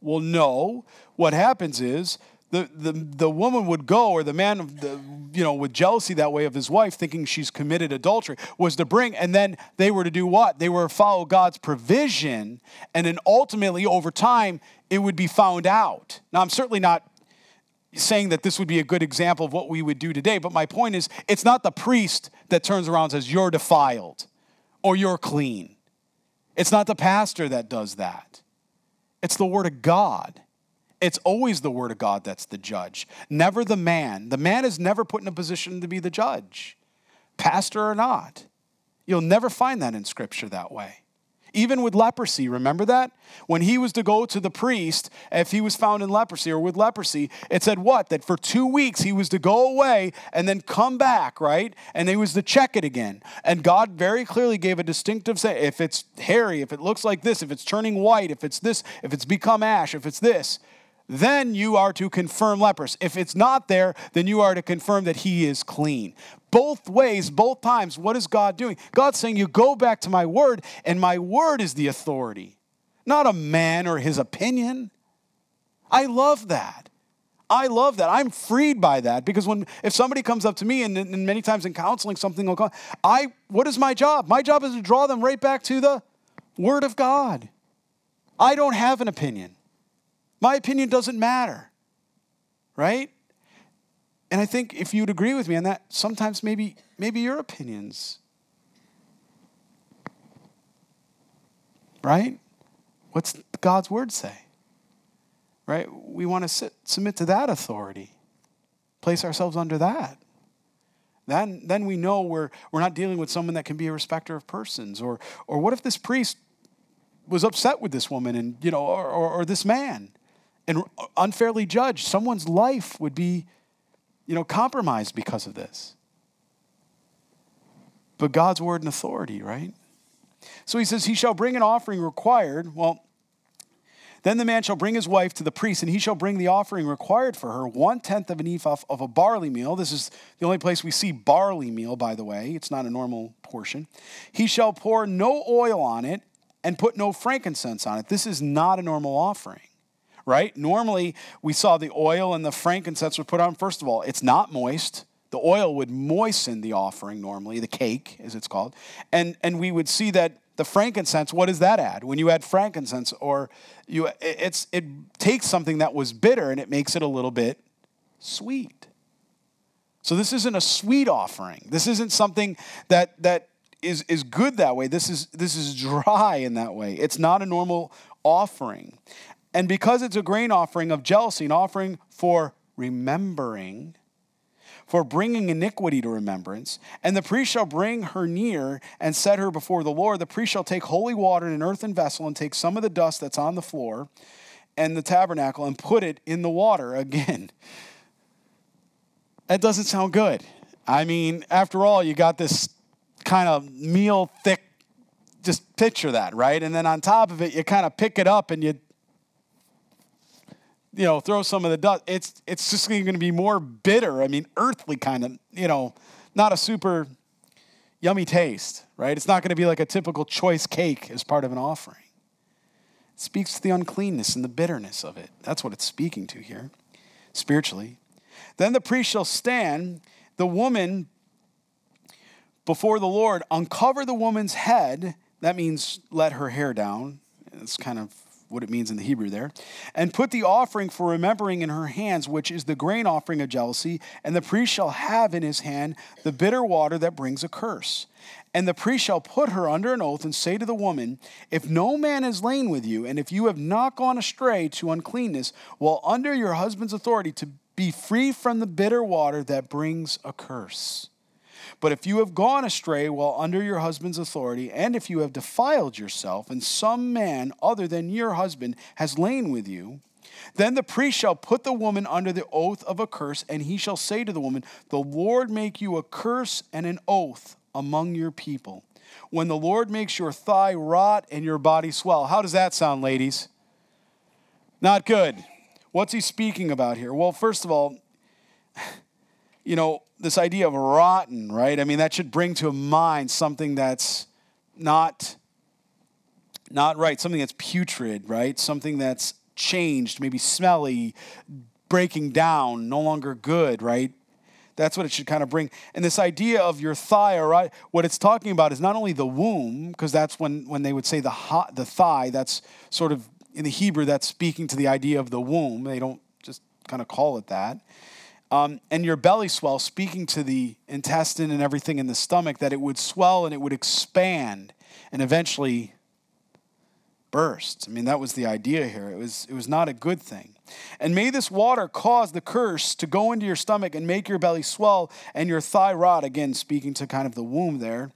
Well, no. What happens is the, the, the woman would go, or the man, the, you know, with jealousy that way of his wife, thinking she's committed adultery, was to bring, and then they were to do what? They were to follow God's provision, and then ultimately, over time, it would be found out. Now, I'm certainly not saying that this would be a good example of what we would do today, but my point is it's not the priest that turns around and says, You're defiled or you're clean. It's not the pastor that does that. It's the Word of God. It's always the Word of God that's the judge, never the man. The man is never put in a position to be the judge, pastor or not. You'll never find that in Scripture that way. Even with leprosy, remember that? When he was to go to the priest, if he was found in leprosy or with leprosy, it said what? That for two weeks he was to go away and then come back, right? And he was to check it again. And God very clearly gave a distinctive say if it's hairy, if it looks like this, if it's turning white, if it's this, if it's become ash, if it's this, then you are to confirm leprous. If it's not there, then you are to confirm that he is clean. Both ways, both times, what is God doing? God's saying, You go back to my word, and my word is the authority, not a man or his opinion. I love that. I love that. I'm freed by that because when if somebody comes up to me and, and many times in counseling something will come, I what is my job? My job is to draw them right back to the Word of God. I don't have an opinion. My opinion doesn't matter, right? And I think if you'd agree with me on that, sometimes maybe maybe your opinions, right? What's God's word say? Right? We want to sit, submit to that authority, place ourselves under that. Then, then we know we're, we're not dealing with someone that can be a respecter of persons. Or, or what if this priest was upset with this woman and, you know, or, or, or this man? And unfairly judged. Someone's life would be, you know, compromised because of this. But God's word and authority, right? So he says, He shall bring an offering required. Well, then the man shall bring his wife to the priest, and he shall bring the offering required for her, one tenth of an ephah of a barley meal. This is the only place we see barley meal, by the way. It's not a normal portion. He shall pour no oil on it and put no frankincense on it. This is not a normal offering right? Normally, we saw the oil and the frankincense were put on. First of all, it's not moist. The oil would moisten the offering normally, the cake, as it's called. And, and we would see that the frankincense, what does that add? When you add frankincense, or you, it's, it takes something that was bitter and it makes it a little bit sweet. So this isn't a sweet offering. This isn't something that, that is, is good that way. This is, this is dry in that way. It's not a normal offering. And because it's a grain offering of jealousy, an offering for remembering, for bringing iniquity to remembrance, and the priest shall bring her near and set her before the Lord. The priest shall take holy water in an earthen vessel and take some of the dust that's on the floor and the tabernacle and put it in the water again. That doesn't sound good. I mean, after all, you got this kind of meal thick, just picture that, right? And then on top of it, you kind of pick it up and you you know, throw some of the dust. It's it's just going to be more bitter. I mean, earthly kind of, you know, not a super yummy taste, right? It's not going to be like a typical choice cake as part of an offering. It speaks to the uncleanness and the bitterness of it. That's what it's speaking to here, spiritually. Then the priest shall stand, the woman before the Lord, uncover the woman's head. That means let her hair down. It's kind of what it means in the Hebrew there, and put the offering for remembering in her hands, which is the grain offering of jealousy, and the priest shall have in his hand the bitter water that brings a curse. And the priest shall put her under an oath and say to the woman, If no man has lain with you, and if you have not gone astray to uncleanness, while under your husband's authority, to be free from the bitter water that brings a curse. But if you have gone astray while under your husband's authority, and if you have defiled yourself, and some man other than your husband has lain with you, then the priest shall put the woman under the oath of a curse, and he shall say to the woman, The Lord make you a curse and an oath among your people. When the Lord makes your thigh rot and your body swell. How does that sound, ladies? Not good. What's he speaking about here? Well, first of all, you know, this idea of rotten, right? I mean, that should bring to mind something that's not not right, something that's putrid, right? Something that's changed, maybe smelly, breaking down, no longer good, right? That's what it should kind of bring. And this idea of your thigh, all right, what it's talking about is not only the womb, because that's when, when they would say the, hot, the thigh, that's sort of in the Hebrew, that's speaking to the idea of the womb. They don't just kind of call it that. Um, and your belly swell, speaking to the intestine and everything in the stomach, that it would swell and it would expand and eventually burst. I mean, that was the idea here. It was, it was not a good thing. And may this water cause the curse to go into your stomach and make your belly swell and your thigh rot. Again, speaking to kind of the womb there.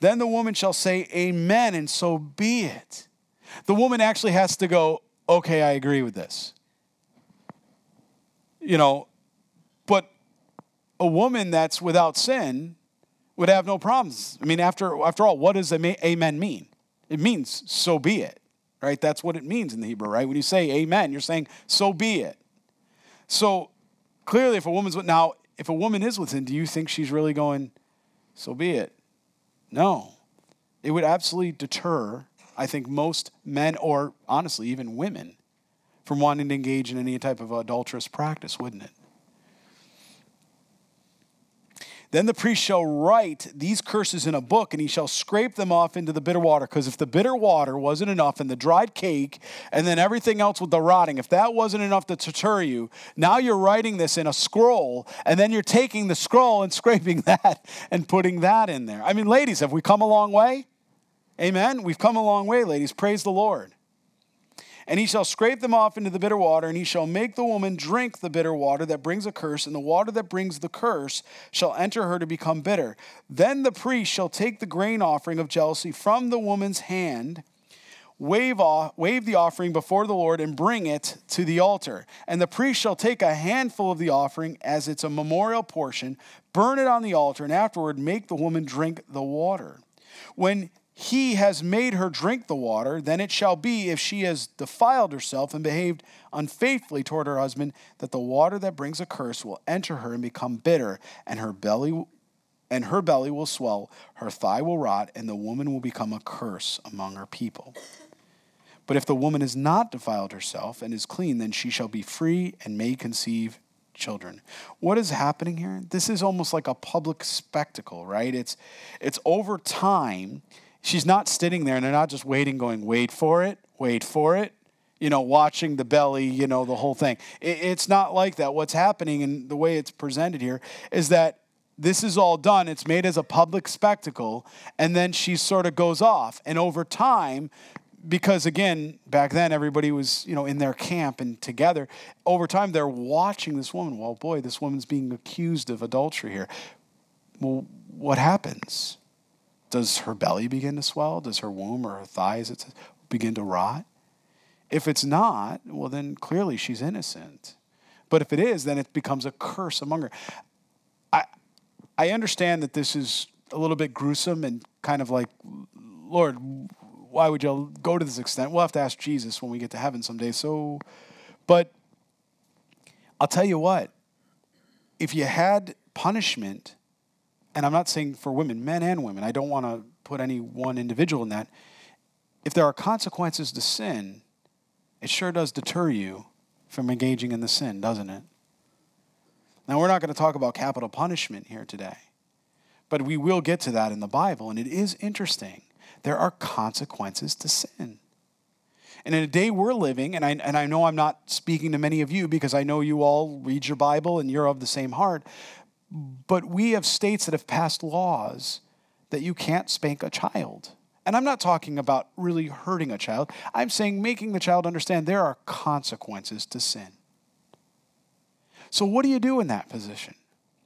Then the woman shall say, Amen, and so be it. The woman actually has to go, Okay, I agree with this. You know, a woman that's without sin would have no problems. I mean, after, after all, what does amen mean? It means so be it, right? That's what it means in the Hebrew, right? When you say amen, you're saying so be it. So clearly, if a woman's now, if a woman is with sin, do you think she's really going, so be it? No. It would absolutely deter, I think, most men, or honestly, even women, from wanting to engage in any type of adulterous practice, wouldn't it? Then the priest shall write these curses in a book, and he shall scrape them off into the bitter water. Because if the bitter water wasn't enough, and the dried cake, and then everything else with the rotting, if that wasn't enough to deter you, now you're writing this in a scroll, and then you're taking the scroll and scraping that and putting that in there. I mean, ladies, have we come a long way? Amen. We've come a long way, ladies. Praise the Lord. And he shall scrape them off into the bitter water, and he shall make the woman drink the bitter water that brings a curse, and the water that brings the curse shall enter her to become bitter. Then the priest shall take the grain offering of jealousy from the woman's hand, wave, off, wave the offering before the Lord, and bring it to the altar. And the priest shall take a handful of the offering as it's a memorial portion, burn it on the altar, and afterward make the woman drink the water. When he has made her drink the water, then it shall be, if she has defiled herself and behaved unfaithfully toward her husband, that the water that brings a curse will enter her and become bitter, and her belly and her belly will swell, her thigh will rot, and the woman will become a curse among her people. But if the woman has not defiled herself and is clean, then she shall be free and may conceive children. What is happening here? This is almost like a public spectacle, right? It's it's over time she's not sitting there and they're not just waiting, going, wait for it, wait for it, you know, watching the belly, you know, the whole thing. it's not like that. What's happening and the way it's presented here is that this is all done. It's made as a public spectacle, and then she sort of goes off. And over time, because again, back then everybody was, you know, in their camp and together. Over time, they're watching this woman. Well, boy, this woman's being accused of adultery here. Well, what happens? Does her belly begin to swell? Does her womb or her thighs begin to rot? If it's not, well, then clearly she's innocent. But if it is, then it becomes a curse among her. I, I understand that this is a little bit gruesome and kind of like, Lord, why would you go to this extent? We'll have to ask Jesus when we get to heaven someday. So, but I'll tell you what, if you had punishment, and I'm not saying for women, men and women, I don't want to put any one individual in that. If there are consequences to sin, it sure does deter you from engaging in the sin, doesn't it? Now, we're not going to talk about capital punishment here today, but we will get to that in the Bible, and it is interesting. There are consequences to sin. And in a day we're living, and I, and I know I'm not speaking to many of you because I know you all read your Bible and you're of the same heart, but we have states that have passed laws that you can't spank a child. And I'm not talking about really hurting a child. I'm saying making the child understand there are consequences to sin. So, what do you do in that position?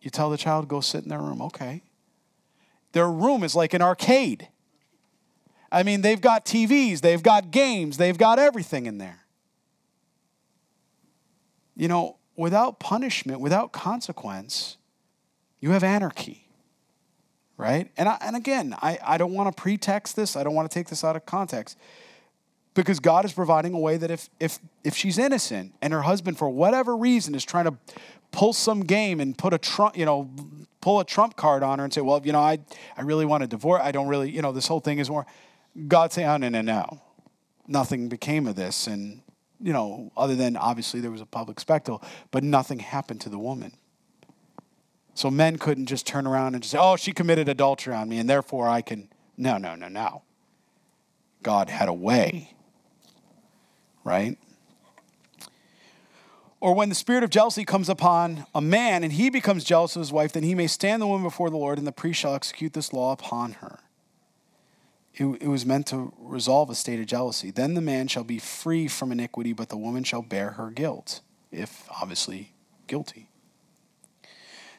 You tell the child, go sit in their room. Okay. Their room is like an arcade. I mean, they've got TVs, they've got games, they've got everything in there. You know, without punishment, without consequence, you have anarchy. Right? And, I, and again, I, I don't want to pretext this, I don't want to take this out of context. Because God is providing a way that if, if, if she's innocent and her husband, for whatever reason, is trying to pull some game and put a trump, you know, pull a trump card on her and say, well, you know, I, I really want to divorce. I don't really, you know, this whole thing is more. God say, oh, no, no, no. Nothing became of this. And, you know, other than obviously there was a public spectacle, but nothing happened to the woman. So men couldn't just turn around and just say, oh, she committed adultery on me, and therefore I can. No, no, no, no. God had a way, right? Or when the spirit of jealousy comes upon a man and he becomes jealous of his wife, then he may stand the woman before the Lord, and the priest shall execute this law upon her it, it was meant to resolve a state of jealousy. Then the man shall be free from iniquity, but the woman shall bear her guilt, if obviously guilty.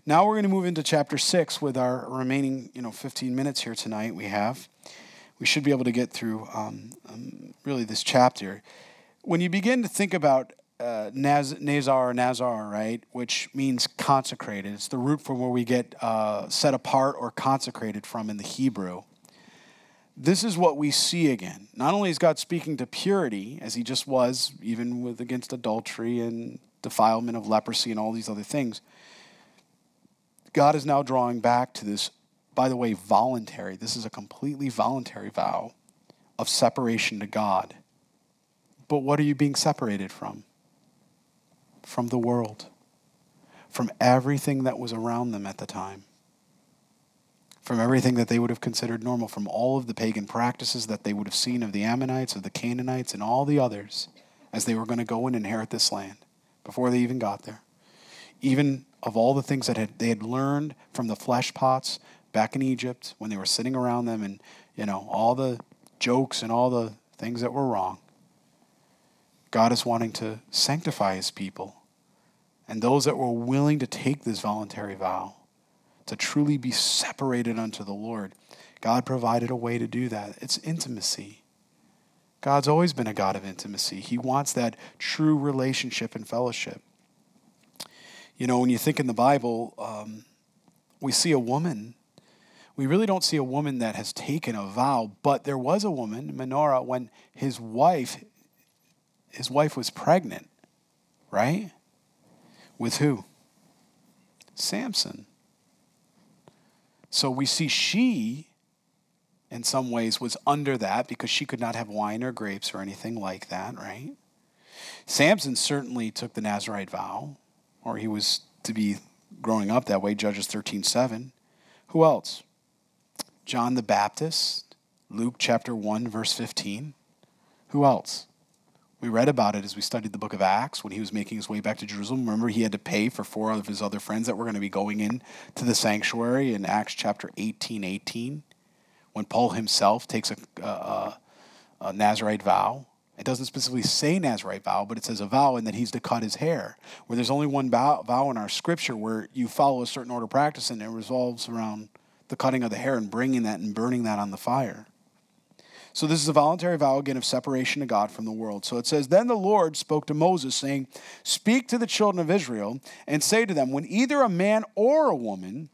Now we're going to move into chapter 6 with our remaining, you know, 15 minutes here tonight we have. We should be able to get through um, um, really this chapter. When you begin to think about uh, Naz- Nazar, Nazar, right, which means consecrated, it's the root from where we get uh, set apart or consecrated from in the Hebrew this is what we see again. Not only is God speaking to purity, as he just was, even with against adultery and defilement of leprosy and all these other things, God is now drawing back to this, by the way, voluntary. This is a completely voluntary vow of separation to God. But what are you being separated from? From the world, from everything that was around them at the time from everything that they would have considered normal, from all of the pagan practices that they would have seen of the Ammonites, of the Canaanites, and all the others as they were going to go and inherit this land before they even got there. Even of all the things that had, they had learned from the flesh pots back in Egypt when they were sitting around them and, you know, all the jokes and all the things that were wrong. God is wanting to sanctify his people and those that were willing to take this voluntary vow to truly be separated unto the Lord. God provided a way to do that. It's intimacy. God's always been a God of intimacy. He wants that true relationship and fellowship. You know, when you think in the Bible, um, we see a woman. We really don't see a woman that has taken a vow, but there was a woman, Manoah, when his wife, his wife was pregnant, right? With who? Samson. So we see she, in some ways, was under that because she could not have wine or grapes or anything like that, right? Samson certainly took the Nazarite vow, or he was to be growing up that way, Judges 13 7. Who else? John the Baptist, Luke chapter 1, verse 15. Who else? We read about it as we studied the book of Acts when he was making his way back to Jerusalem. Remember, he had to pay for four of his other friends that were going to be going in to the sanctuary in Acts chapter 18 18, when Paul himself takes a, a, a Nazarite vow. It doesn't specifically say Nazarite vow, but it says a vow and that he's to cut his hair. Where there's only one vow, vow in our scripture where you follow a certain order of practice and it revolves around the cutting of the hair and bringing that and burning that on the fire. So this is a voluntary vow again of separation to God from the world. So it says, Then the Lord spoke to Moses, saying, Speak to the children of Israel and say to them, When either a man or a woman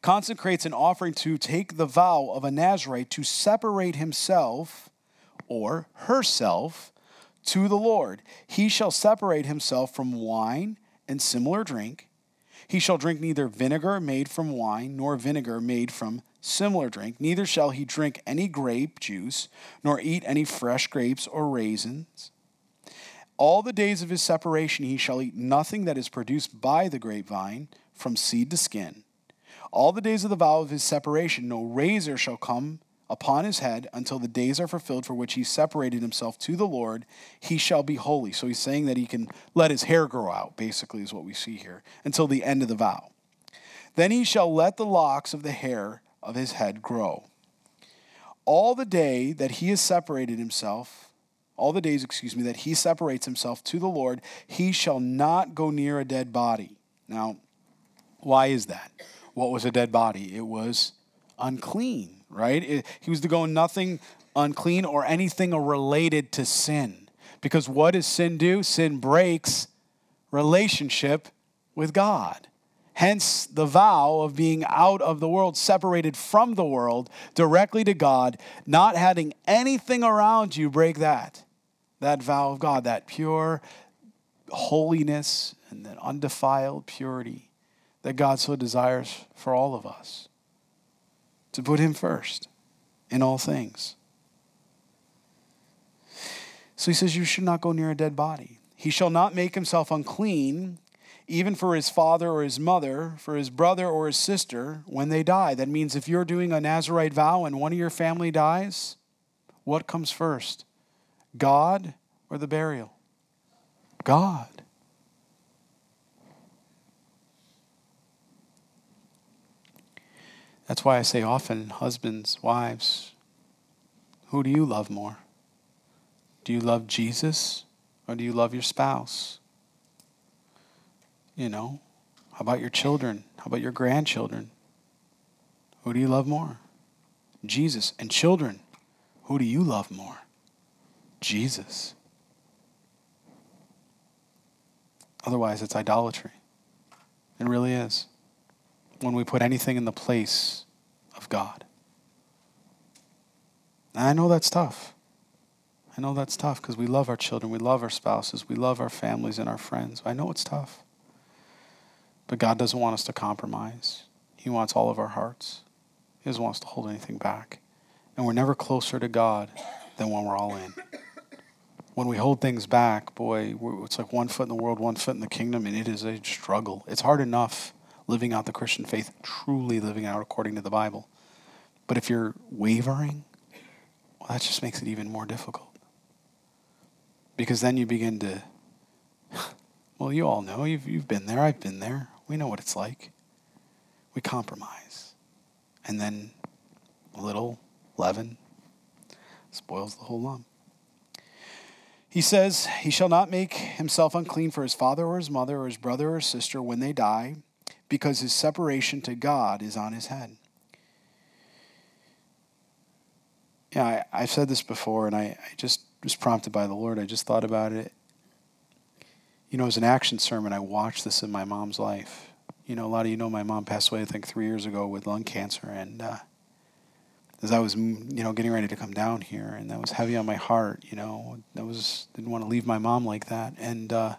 consecrates an offering to take the vow of a Nazarite to separate himself or herself to the Lord, he shall separate himself from wine and similar drink. He shall drink neither vinegar made from wine, nor vinegar made from similar drink. Neither shall he drink any grape juice, nor eat any fresh grapes or raisins. All the days of his separation he shall eat nothing that is produced by the grapevine, from seed to skin. All the days of the vow of his separation, no razor shall come upon his head until the days are fulfilled for which he separated himself to the Lord, he shall be holy. So he's saying that he can let his hair grow out, basically, is what we see here, until the end of the vow. Then he shall let the locks of the hair of his head grow. All the day that he has separated himself, all the days, excuse me, that he separates himself to the Lord, he shall not go near a dead body. Now, why is that? What was a dead body? It was unclean right? It, he was to go nothing unclean or anything related to sin. Because what does sin do? Sin breaks relationship with God. Hence, the vow of being out of the world, separated from the world, directly to God, not having anything around you break that. That vow of God, that pure holiness and that undefiled purity that God so desires for all of us to put Him first in all things. So he says, You should not go near a dead body. He shall not make himself unclean, even for his father or his mother, for his brother or his sister, when they die. That means if you're doing a Nazarite vow and one of your family dies, what comes first? God or the burial? God. That's why I say often, husbands, wives, who do you love more? Do you love Jesus or do you love your spouse? You know, how about your children? How about your grandchildren? Who do you love more? Jesus. And children, who do you love more? Jesus. Otherwise, it's idolatry. It really is when we put anything in the place of God. And I know that's tough. I know that's tough because we love our children, we love our spouses, we love our families and our friends. I know it's tough. But God doesn't want us to compromise. He wants all of our hearts. He doesn't want us to hold anything back. And we're never closer to God than when we're all in. When we hold things back, boy, it's like one foot in the world, one foot in the kingdom, and it is a struggle. It's hard enough living out the Christian faith, truly living out according to the Bible. But if you're wavering, well, that just makes it even more difficult. Because then you begin to, well, you all know, you've, you've been there, I've been there. We know what it's like. We compromise. And then a little leaven spoils the whole lump. He says, He shall not make himself unclean for his father or his mother or his brother or sister when they die because his separation to God is on his head. Yeah, I, have said this before, and I, I just was prompted by the Lord. I just thought about it. You know, as an action sermon, I watched this in my mom's life. You know, a lot of you know my mom passed away, I think, three years ago with lung cancer. And uh, as I was, you know, getting ready to come down here, and that was heavy on my heart, you know, that was, didn't want to leave my mom like that. And, uh,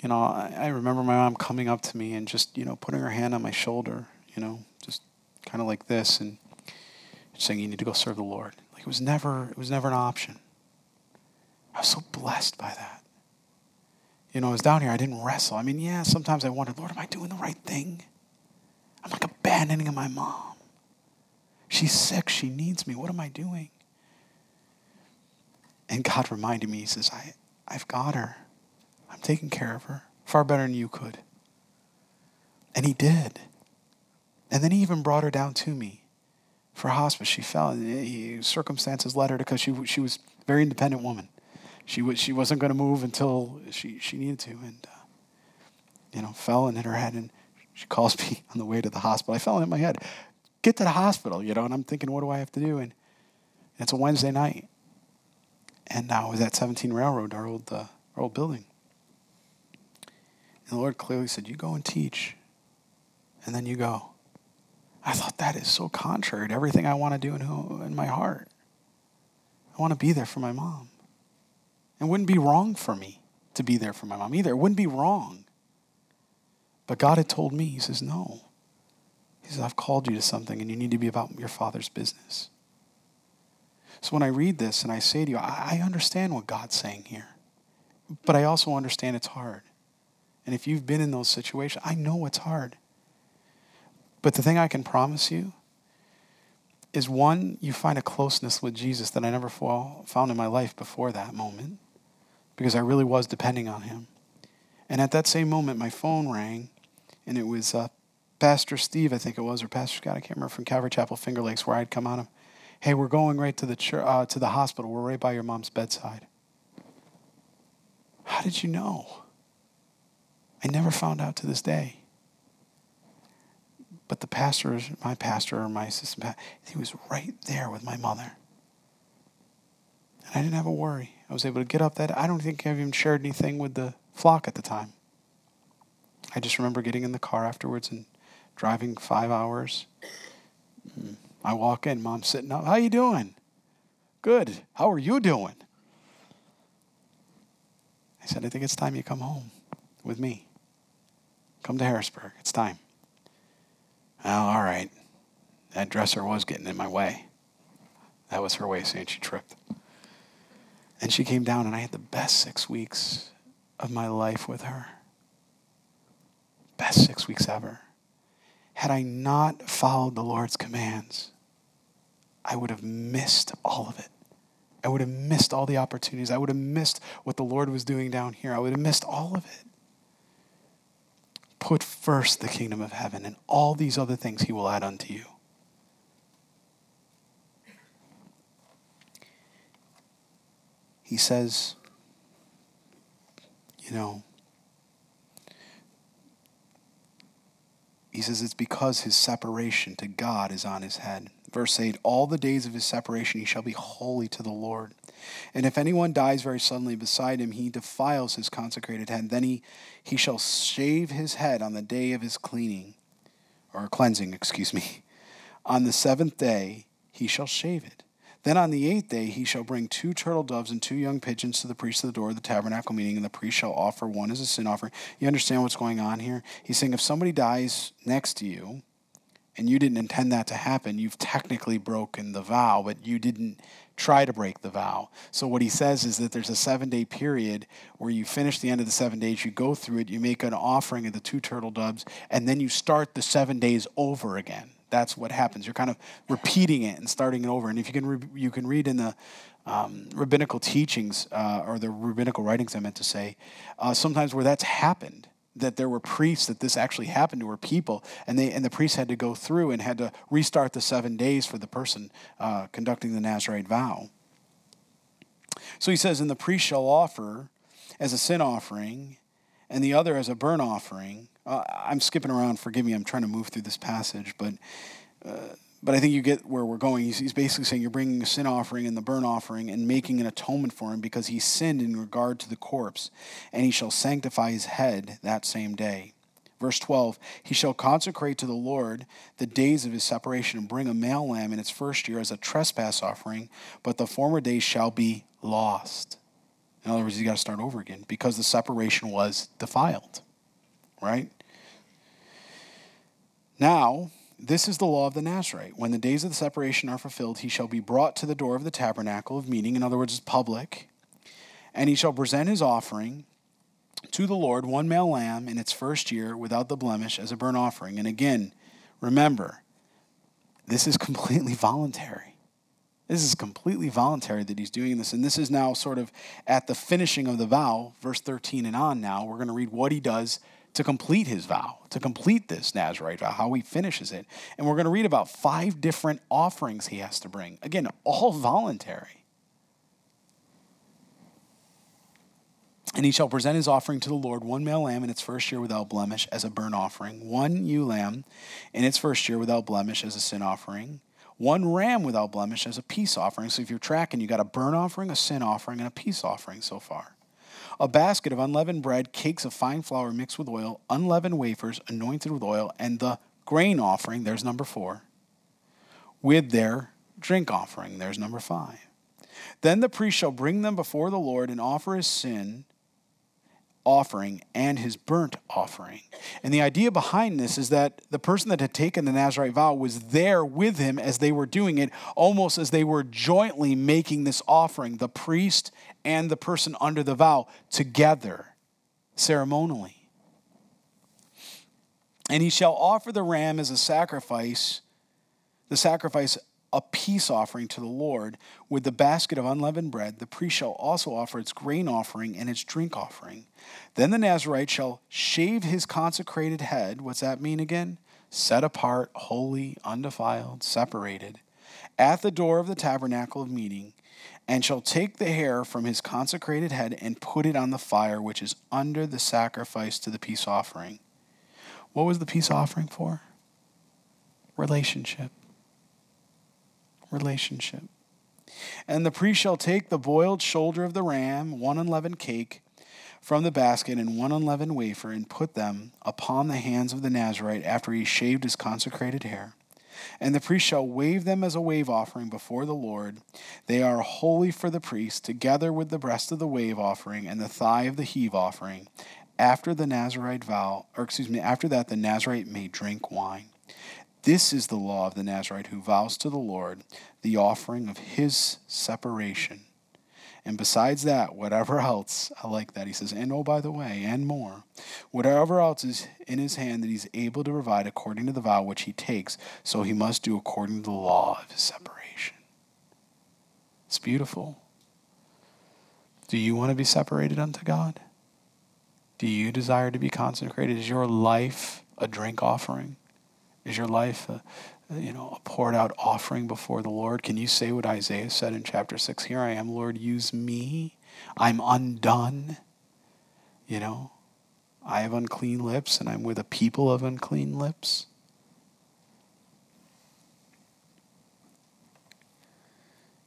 you know, I, I remember my mom coming up to me and just, you know, putting her hand on my shoulder, you know, just kind of like this and saying, you need to go serve the Lord. Like it was never, it was never an option. I was so blessed by that. You know, I was down here, I didn't wrestle. I mean, yeah, sometimes I wondered, Lord, am I doing the right thing? I'm like abandoning my mom. She's sick. She needs me. What am I doing? And God reminded me, He says, I, I've got her. I'm taking care of her far better than you could. And he did. And then he even brought her down to me for hospice. She fell. He, circumstances led her to because she, she was a very independent woman. She, was, she wasn't going to move until she, she needed to. And, uh, you know, fell and hit her head. And she calls me on the way to the hospital. I fell and hit my head. Get to the hospital, you know. And I'm thinking, what do I have to do? And it's a Wednesday night. And I was at 17 Railroad, our old, uh, our old building. And the Lord clearly said, You go and teach, and then you go. I thought that is so contrary to everything I want to do in, in my heart. I want to be there for my mom. It wouldn't be wrong for me to be there for my mom either. It wouldn't be wrong. But God had told me, He says, no. He says, I've called you to something and you need to be about your father's business. So when I read this and I say to you, I understand what God's saying here, but I also understand it's hard. And if you've been in those situations, I know it's hard. But the thing I can promise you is one, you find a closeness with Jesus that I never found in my life before that moment because I really was depending on him. And at that same moment, my phone rang, and it was uh, Pastor Steve, I think it was, or Pastor Scott, I can't remember, from Calvary Chapel Finger Lakes, where I'd come out of. Hey, we're going right to the church, uh, to the hospital. We're right by your mom's bedside. How did you know? I never found out to this day. But the pastor, my pastor or my assistant, he was right there with my mother. And I didn't have a worry. I was able to get up that. I don't think I even shared anything with the flock at the time. I just remember getting in the car afterwards and driving five hours. Mm. I walk in, mom's sitting up. How you doing? Good. How are you doing? I said, I think it's time you come home with me. Come to Harrisburg. It's time. Oh, all right. That dresser was getting in my way. That was her way of saying she tripped. And she came down, and I had the best six weeks of my life with her. Best six weeks ever. Had I not followed the Lord's commands, I would have missed all of it. I would have missed all the opportunities. I would have missed what the Lord was doing down here. I would have missed all of it. Put first the kingdom of heaven, and all these other things he will add unto you. He says, you know, he says it's because his separation to God is on his head. Verse 8 All the days of his separation he shall be holy to the Lord. And if anyone dies very suddenly beside him, he defiles his consecrated head. Then he, he shall shave his head on the day of his cleaning, or cleansing, excuse me. On the seventh day he shall shave it. Then on the eighth day he shall bring two turtle doves and two young pigeons to the priest of the door of the tabernacle meeting, and the priest shall offer one as a sin offering. You understand what's going on here? He's saying if somebody dies next to you, and you didn't intend that to happen, you've technically broken the vow, but you didn't try to break the vow. So what he says is that there's a seven day period where you finish the end of the seven days, you go through it, you make an offering of the two turtle doves, and then you start the seven days over again. That's what happens. You're kind of repeating it and starting it over. And if you can, re- you can read in the um, rabbinical teachings uh, or the rabbinical writings, I meant to say, uh, sometimes where that's happened that there were priests that this actually happened to were people and they and the priests had to go through and had to restart the seven days for the person uh, conducting the nazarite vow. So he says and the priest shall offer as a sin offering and the other as a burnt offering. Uh, i'm skipping around forgive me i'm trying to move through this passage but uh, but I think you get where we're going. He's, he's, basically saying you're bringing a sin offering and the burnt offering and making an atonement for him because he sinned in regard to the corpse, and he shall sanctify his head that same day. Verse 12, he shall consecrate to the Lord the days of his separation and bring a male lamb in its first year as a trespass offering, but the former days shall be lost. In other words, you got to start over again because the separation was defiled, right? Now, this is the law of the Nazarite. When the days of the separation are fulfilled, he shall be brought to the door of the tabernacle of meeting, in other words, it's public, and he shall present his offering to the Lord, one male lamb in its first year without the blemish as a burnt offering. And again, remember, this is completely voluntary. This is completely voluntary that he's doing this. And this is now sort of at the finishing of the vow, verse 13 and on now. We're going to read what he does to complete his vow, to complete this Nazarite vow, how he finishes it. And we're going to read about five different offerings he has to bring. Again, all voluntary. And he shall present his offering to the Lord one male lamb in its first year without blemish as a burnt offering, one ewe lamb in its first year without blemish as a sin offering, one ram without blemish as a peace offering. So if you're tracking, you got a burnt offering, a sin offering, and a peace offering so far a basket of unleavened bread, cakes of fine flour mixed with oil, unleavened wafers anointed with oil, and the grain offering, there's number four, with their drink offering, there's number five. Then the priest shall bring them before the Lord and offer his sin offering and his burnt offering. And the idea behind this is that the person that had taken the Nazarite vow was there with him as they were doing it, almost as they were jointly making this offering, the priest and the person under the vow together, ceremonially. And he shall offer the ram as a sacrifice, the sacrifice a peace offering to the Lord with the basket of unleavened bread. The priest shall also offer its grain offering and its drink offering. Then the Nazarite shall shave his consecrated head. What's that mean again? Set apart, holy, undefiled, separated, at the door of the tabernacle of meeting, and shall take the hair from his consecrated head and put it on the fire which is under the sacrifice to the peace offering. What was the peace offering for? Relationship relationship. And the priest shall take the boiled shoulder of the ram, one unleavened cake from the basket, and one unleavened wafer, and put them upon the hands of the Nazarite after he shaved his consecrated hair. And the priest shall wave them as a wave offering before the Lord. They are holy for the priest, together with the breast of the wave offering and the thigh of the heave offering. After the Nazarite vow, or excuse me, after that the Nazarite may drink wine. This is the law of the Nazarite who vows to the Lord the offering of his separation. And besides that, whatever else, I like that. He says, and oh, by the way, and more, whatever else is in his hand that he's able to provide according to the vow which he takes, so he must do according to the law of his separation. It's beautiful. Do you want to be separated unto God? Do you desire to be consecrated? Is your life a drink offering? Is your life a, you know, a poured out offering before the Lord? Can you say what Isaiah said in chapter 6? Here I am, Lord, use me. I'm undone. You know, I have unclean lips and I'm with a people of unclean lips.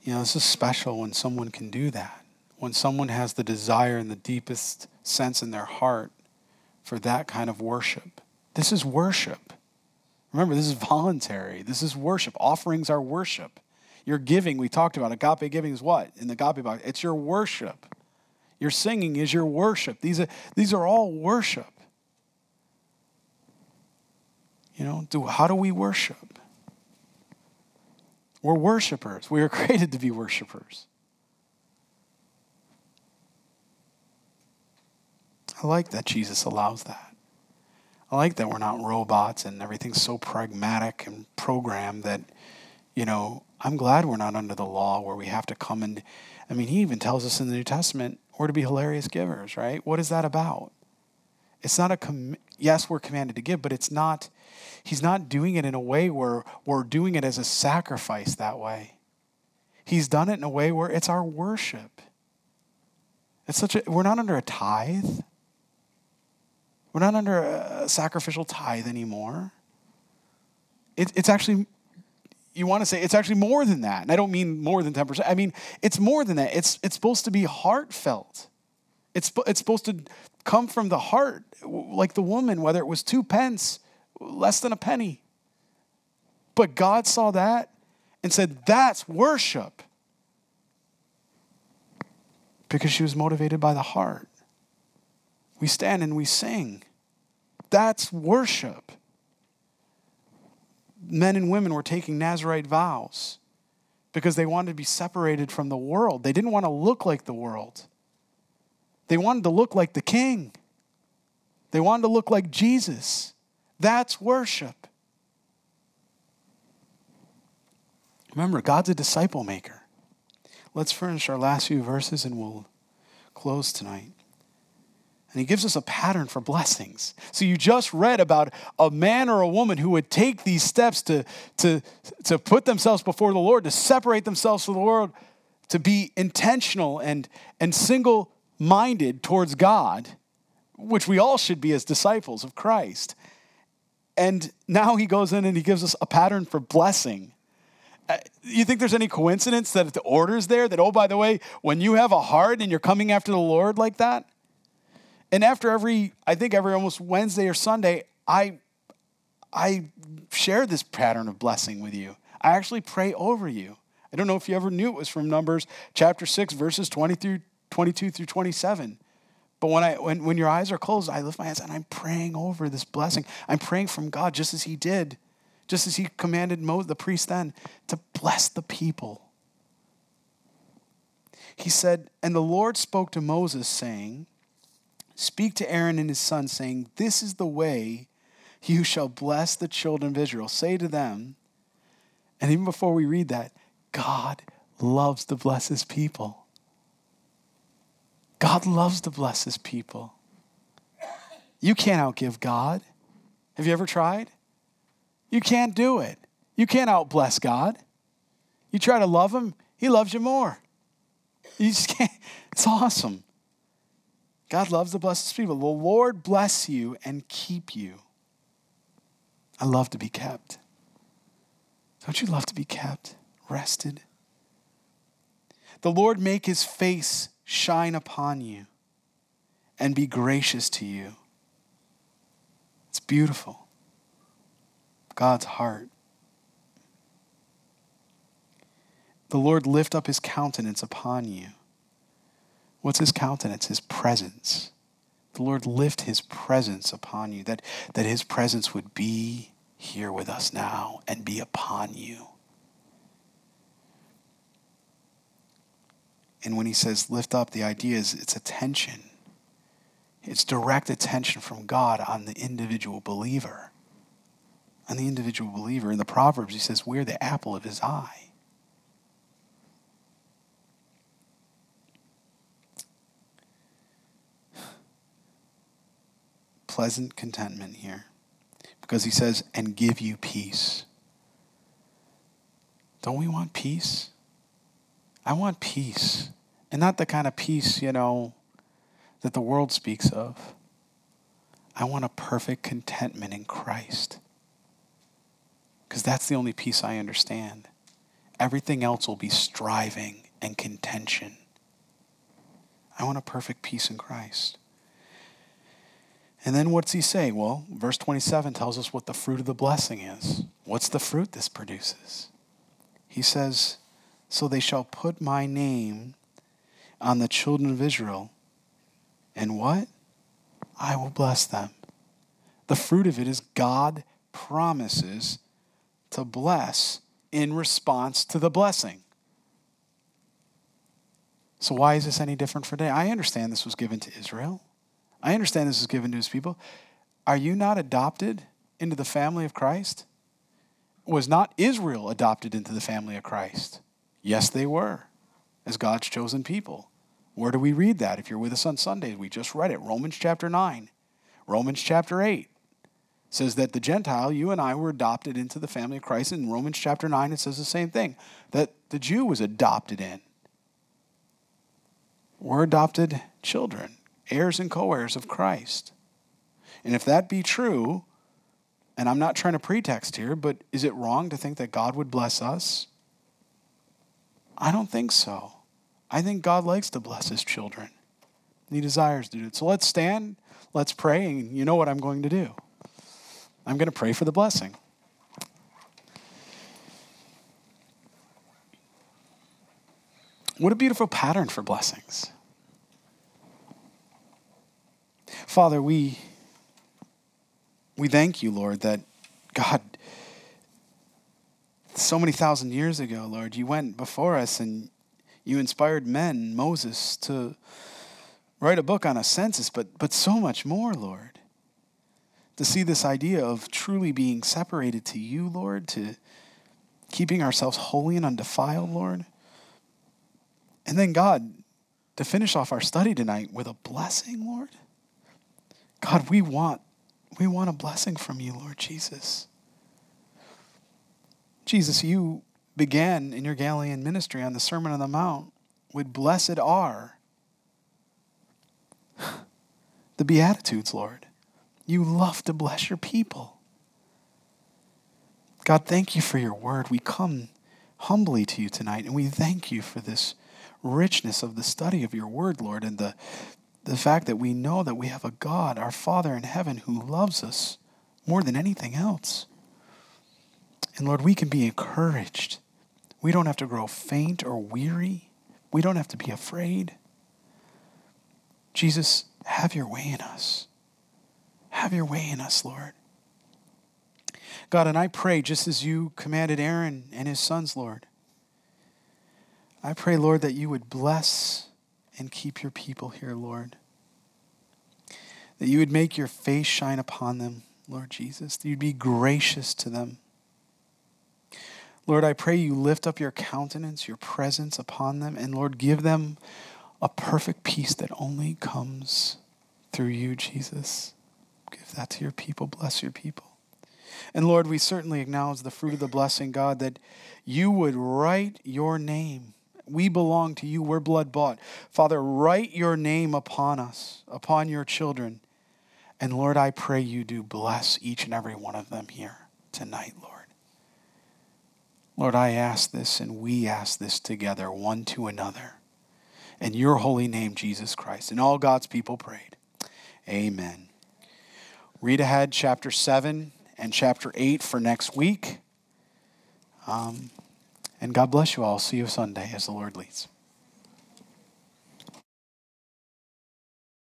You know, this is special when someone can do that. When someone has the desire in the deepest sense in their heart for that kind of worship. This is worship. Remember, this is voluntary. This is worship. Offerings are worship. Your giving, we talked about, agape giving is what? In the agape box, it's your worship. Your singing is your worship. These are, these are all worship. You know, do, how do we worship? We're worshipers. We are created to be worshipers. I like that Jesus allows that. I like that we're not robots and everything's so pragmatic and programmed that, you know, I'm glad we're not under the law where we have to come and, I mean, he even tells us in the New Testament we're to be hilarious givers, right? What is that about? It's not a, com- yes, we're commanded to give, but it's not, he's not doing it in a way where we're doing it as a sacrifice that way. He's done it in a way where it's our worship. It's such a, we're not under a tithe. We're not under a sacrificial tithe anymore. It, it's actually, you want to say, it's actually more than that. And I don't mean more than 10%. I mean, it's more than that. It's, it's supposed to be heartfelt. It's, it's supposed to come from the heart, like the woman, whether it was two pence, less than a penny. But God saw that and said, that's worship. Because she was motivated by the heart. We stand and we sing. That's worship. Men and women were taking Nazarite vows because they wanted to be separated from the world. They didn't want to look like the world, they wanted to look like the king, they wanted to look like Jesus. That's worship. Remember, God's a disciple maker. Let's finish our last few verses and we'll close tonight. And he gives us a pattern for blessings. So you just read about a man or a woman who would take these steps to, to, to put themselves before the Lord, to separate themselves from the world, to be intentional and, and single minded towards God, which we all should be as disciples of Christ. And now he goes in and he gives us a pattern for blessing. Uh, you think there's any coincidence that the order's there? That, oh, by the way, when you have a heart and you're coming after the Lord like that, and after every, I think every almost Wednesday or Sunday, I, I share this pattern of blessing with you. I actually pray over you. I don't know if you ever knew it was from Numbers chapter 6, verses 20 through 22 through 27. But when, I, when, when your eyes are closed, I lift my hands and I'm praying over this blessing. I'm praying from God just as He did, just as He commanded Moses, the priest then, to bless the people. He said, And the Lord spoke to Moses, saying, Speak to Aaron and his son, saying, This is the way you shall bless the children of Israel. Say to them, and even before we read that, God loves to bless his people. God loves to bless his people. You can't outgive God. Have you ever tried? You can't do it. You can't outbless God. You try to love him, he loves you more. You just can't. It's awesome. God loves the blessed people. The Lord bless you and keep you. I love to be kept. Don't you love to be kept, rested? The Lord make his face shine upon you and be gracious to you. It's beautiful. God's heart. The Lord lift up his countenance upon you. What's his countenance? His presence. The Lord lift his presence upon you, that, that his presence would be here with us now and be upon you. And when he says lift up, the idea is it's attention. It's direct attention from God on the individual believer. On the individual believer. In the Proverbs, he says, We're the apple of his eye. Pleasant contentment here. Because he says, and give you peace. Don't we want peace? I want peace. And not the kind of peace, you know, that the world speaks of. I want a perfect contentment in Christ. Because that's the only peace I understand. Everything else will be striving and contention. I want a perfect peace in Christ. And then what's he say? Well, verse 27 tells us what the fruit of the blessing is. What's the fruit this produces? He says, So they shall put my name on the children of Israel. And what? I will bless them. The fruit of it is God promises to bless in response to the blessing. So, why is this any different for today? I understand this was given to Israel. I understand this is given to his people. Are you not adopted into the family of Christ? Was not Israel adopted into the family of Christ? Yes, they were, as God's chosen people. Where do we read that? If you're with us on Sundays, we just read it. Romans chapter 9, Romans chapter 8 says that the Gentile, you and I, were adopted into the family of Christ. In Romans chapter 9, it says the same thing that the Jew was adopted in. We're adopted children heirs and co heirs of Christ. And if that be true, and I'm not trying to pretext here, but is it wrong to think that God would bless us? I don't think so. I think God likes to bless his children. And he desires to do it. So let's stand, let's pray, and you know what I'm going to do. I'm going to pray for the blessing. What a beautiful pattern for blessings. Father, we, we thank you, Lord, that God, so many thousand years ago, Lord, you went before us and you inspired men, Moses, to write a book on a census, but, but so much more, Lord. To see this idea of truly being separated to you, Lord, to keeping ourselves holy and undefiled, Lord. And then, God, to finish off our study tonight with a blessing, Lord. God, we want, we want a blessing from you, Lord Jesus. Jesus, you began in your Galilean ministry on the Sermon on the Mount with blessed are the Beatitudes, Lord. You love to bless your people. God, thank you for your word. We come humbly to you tonight, and we thank you for this richness of the study of your word, Lord, and the, the fact that we know that we have a God, our Father in heaven, who loves us more than anything else. And Lord, we can be encouraged. We don't have to grow faint or weary. We don't have to be afraid. Jesus, have your way in us. Have your way in us, Lord. God, and I pray just as you commanded Aaron and his sons, Lord. I pray, Lord, that you would bless and keep your people here, Lord. That you would make your face shine upon them, Lord Jesus. That you'd be gracious to them. Lord, I pray you lift up your countenance, your presence upon them, and Lord, give them a perfect peace that only comes through you, Jesus. Give that to your people. Bless your people. And Lord, we certainly acknowledge the fruit of the blessing, God, that you would write your name. We belong to you. We're blood bought. Father, write your name upon us, upon your children. And Lord, I pray you do bless each and every one of them here tonight, Lord. Lord, I ask this and we ask this together, one to another. In your holy name, Jesus Christ. And all God's people prayed. Amen. Read ahead, chapter 7 and chapter 8 for next week. Um, and God bless you all. See you Sunday as the Lord leads.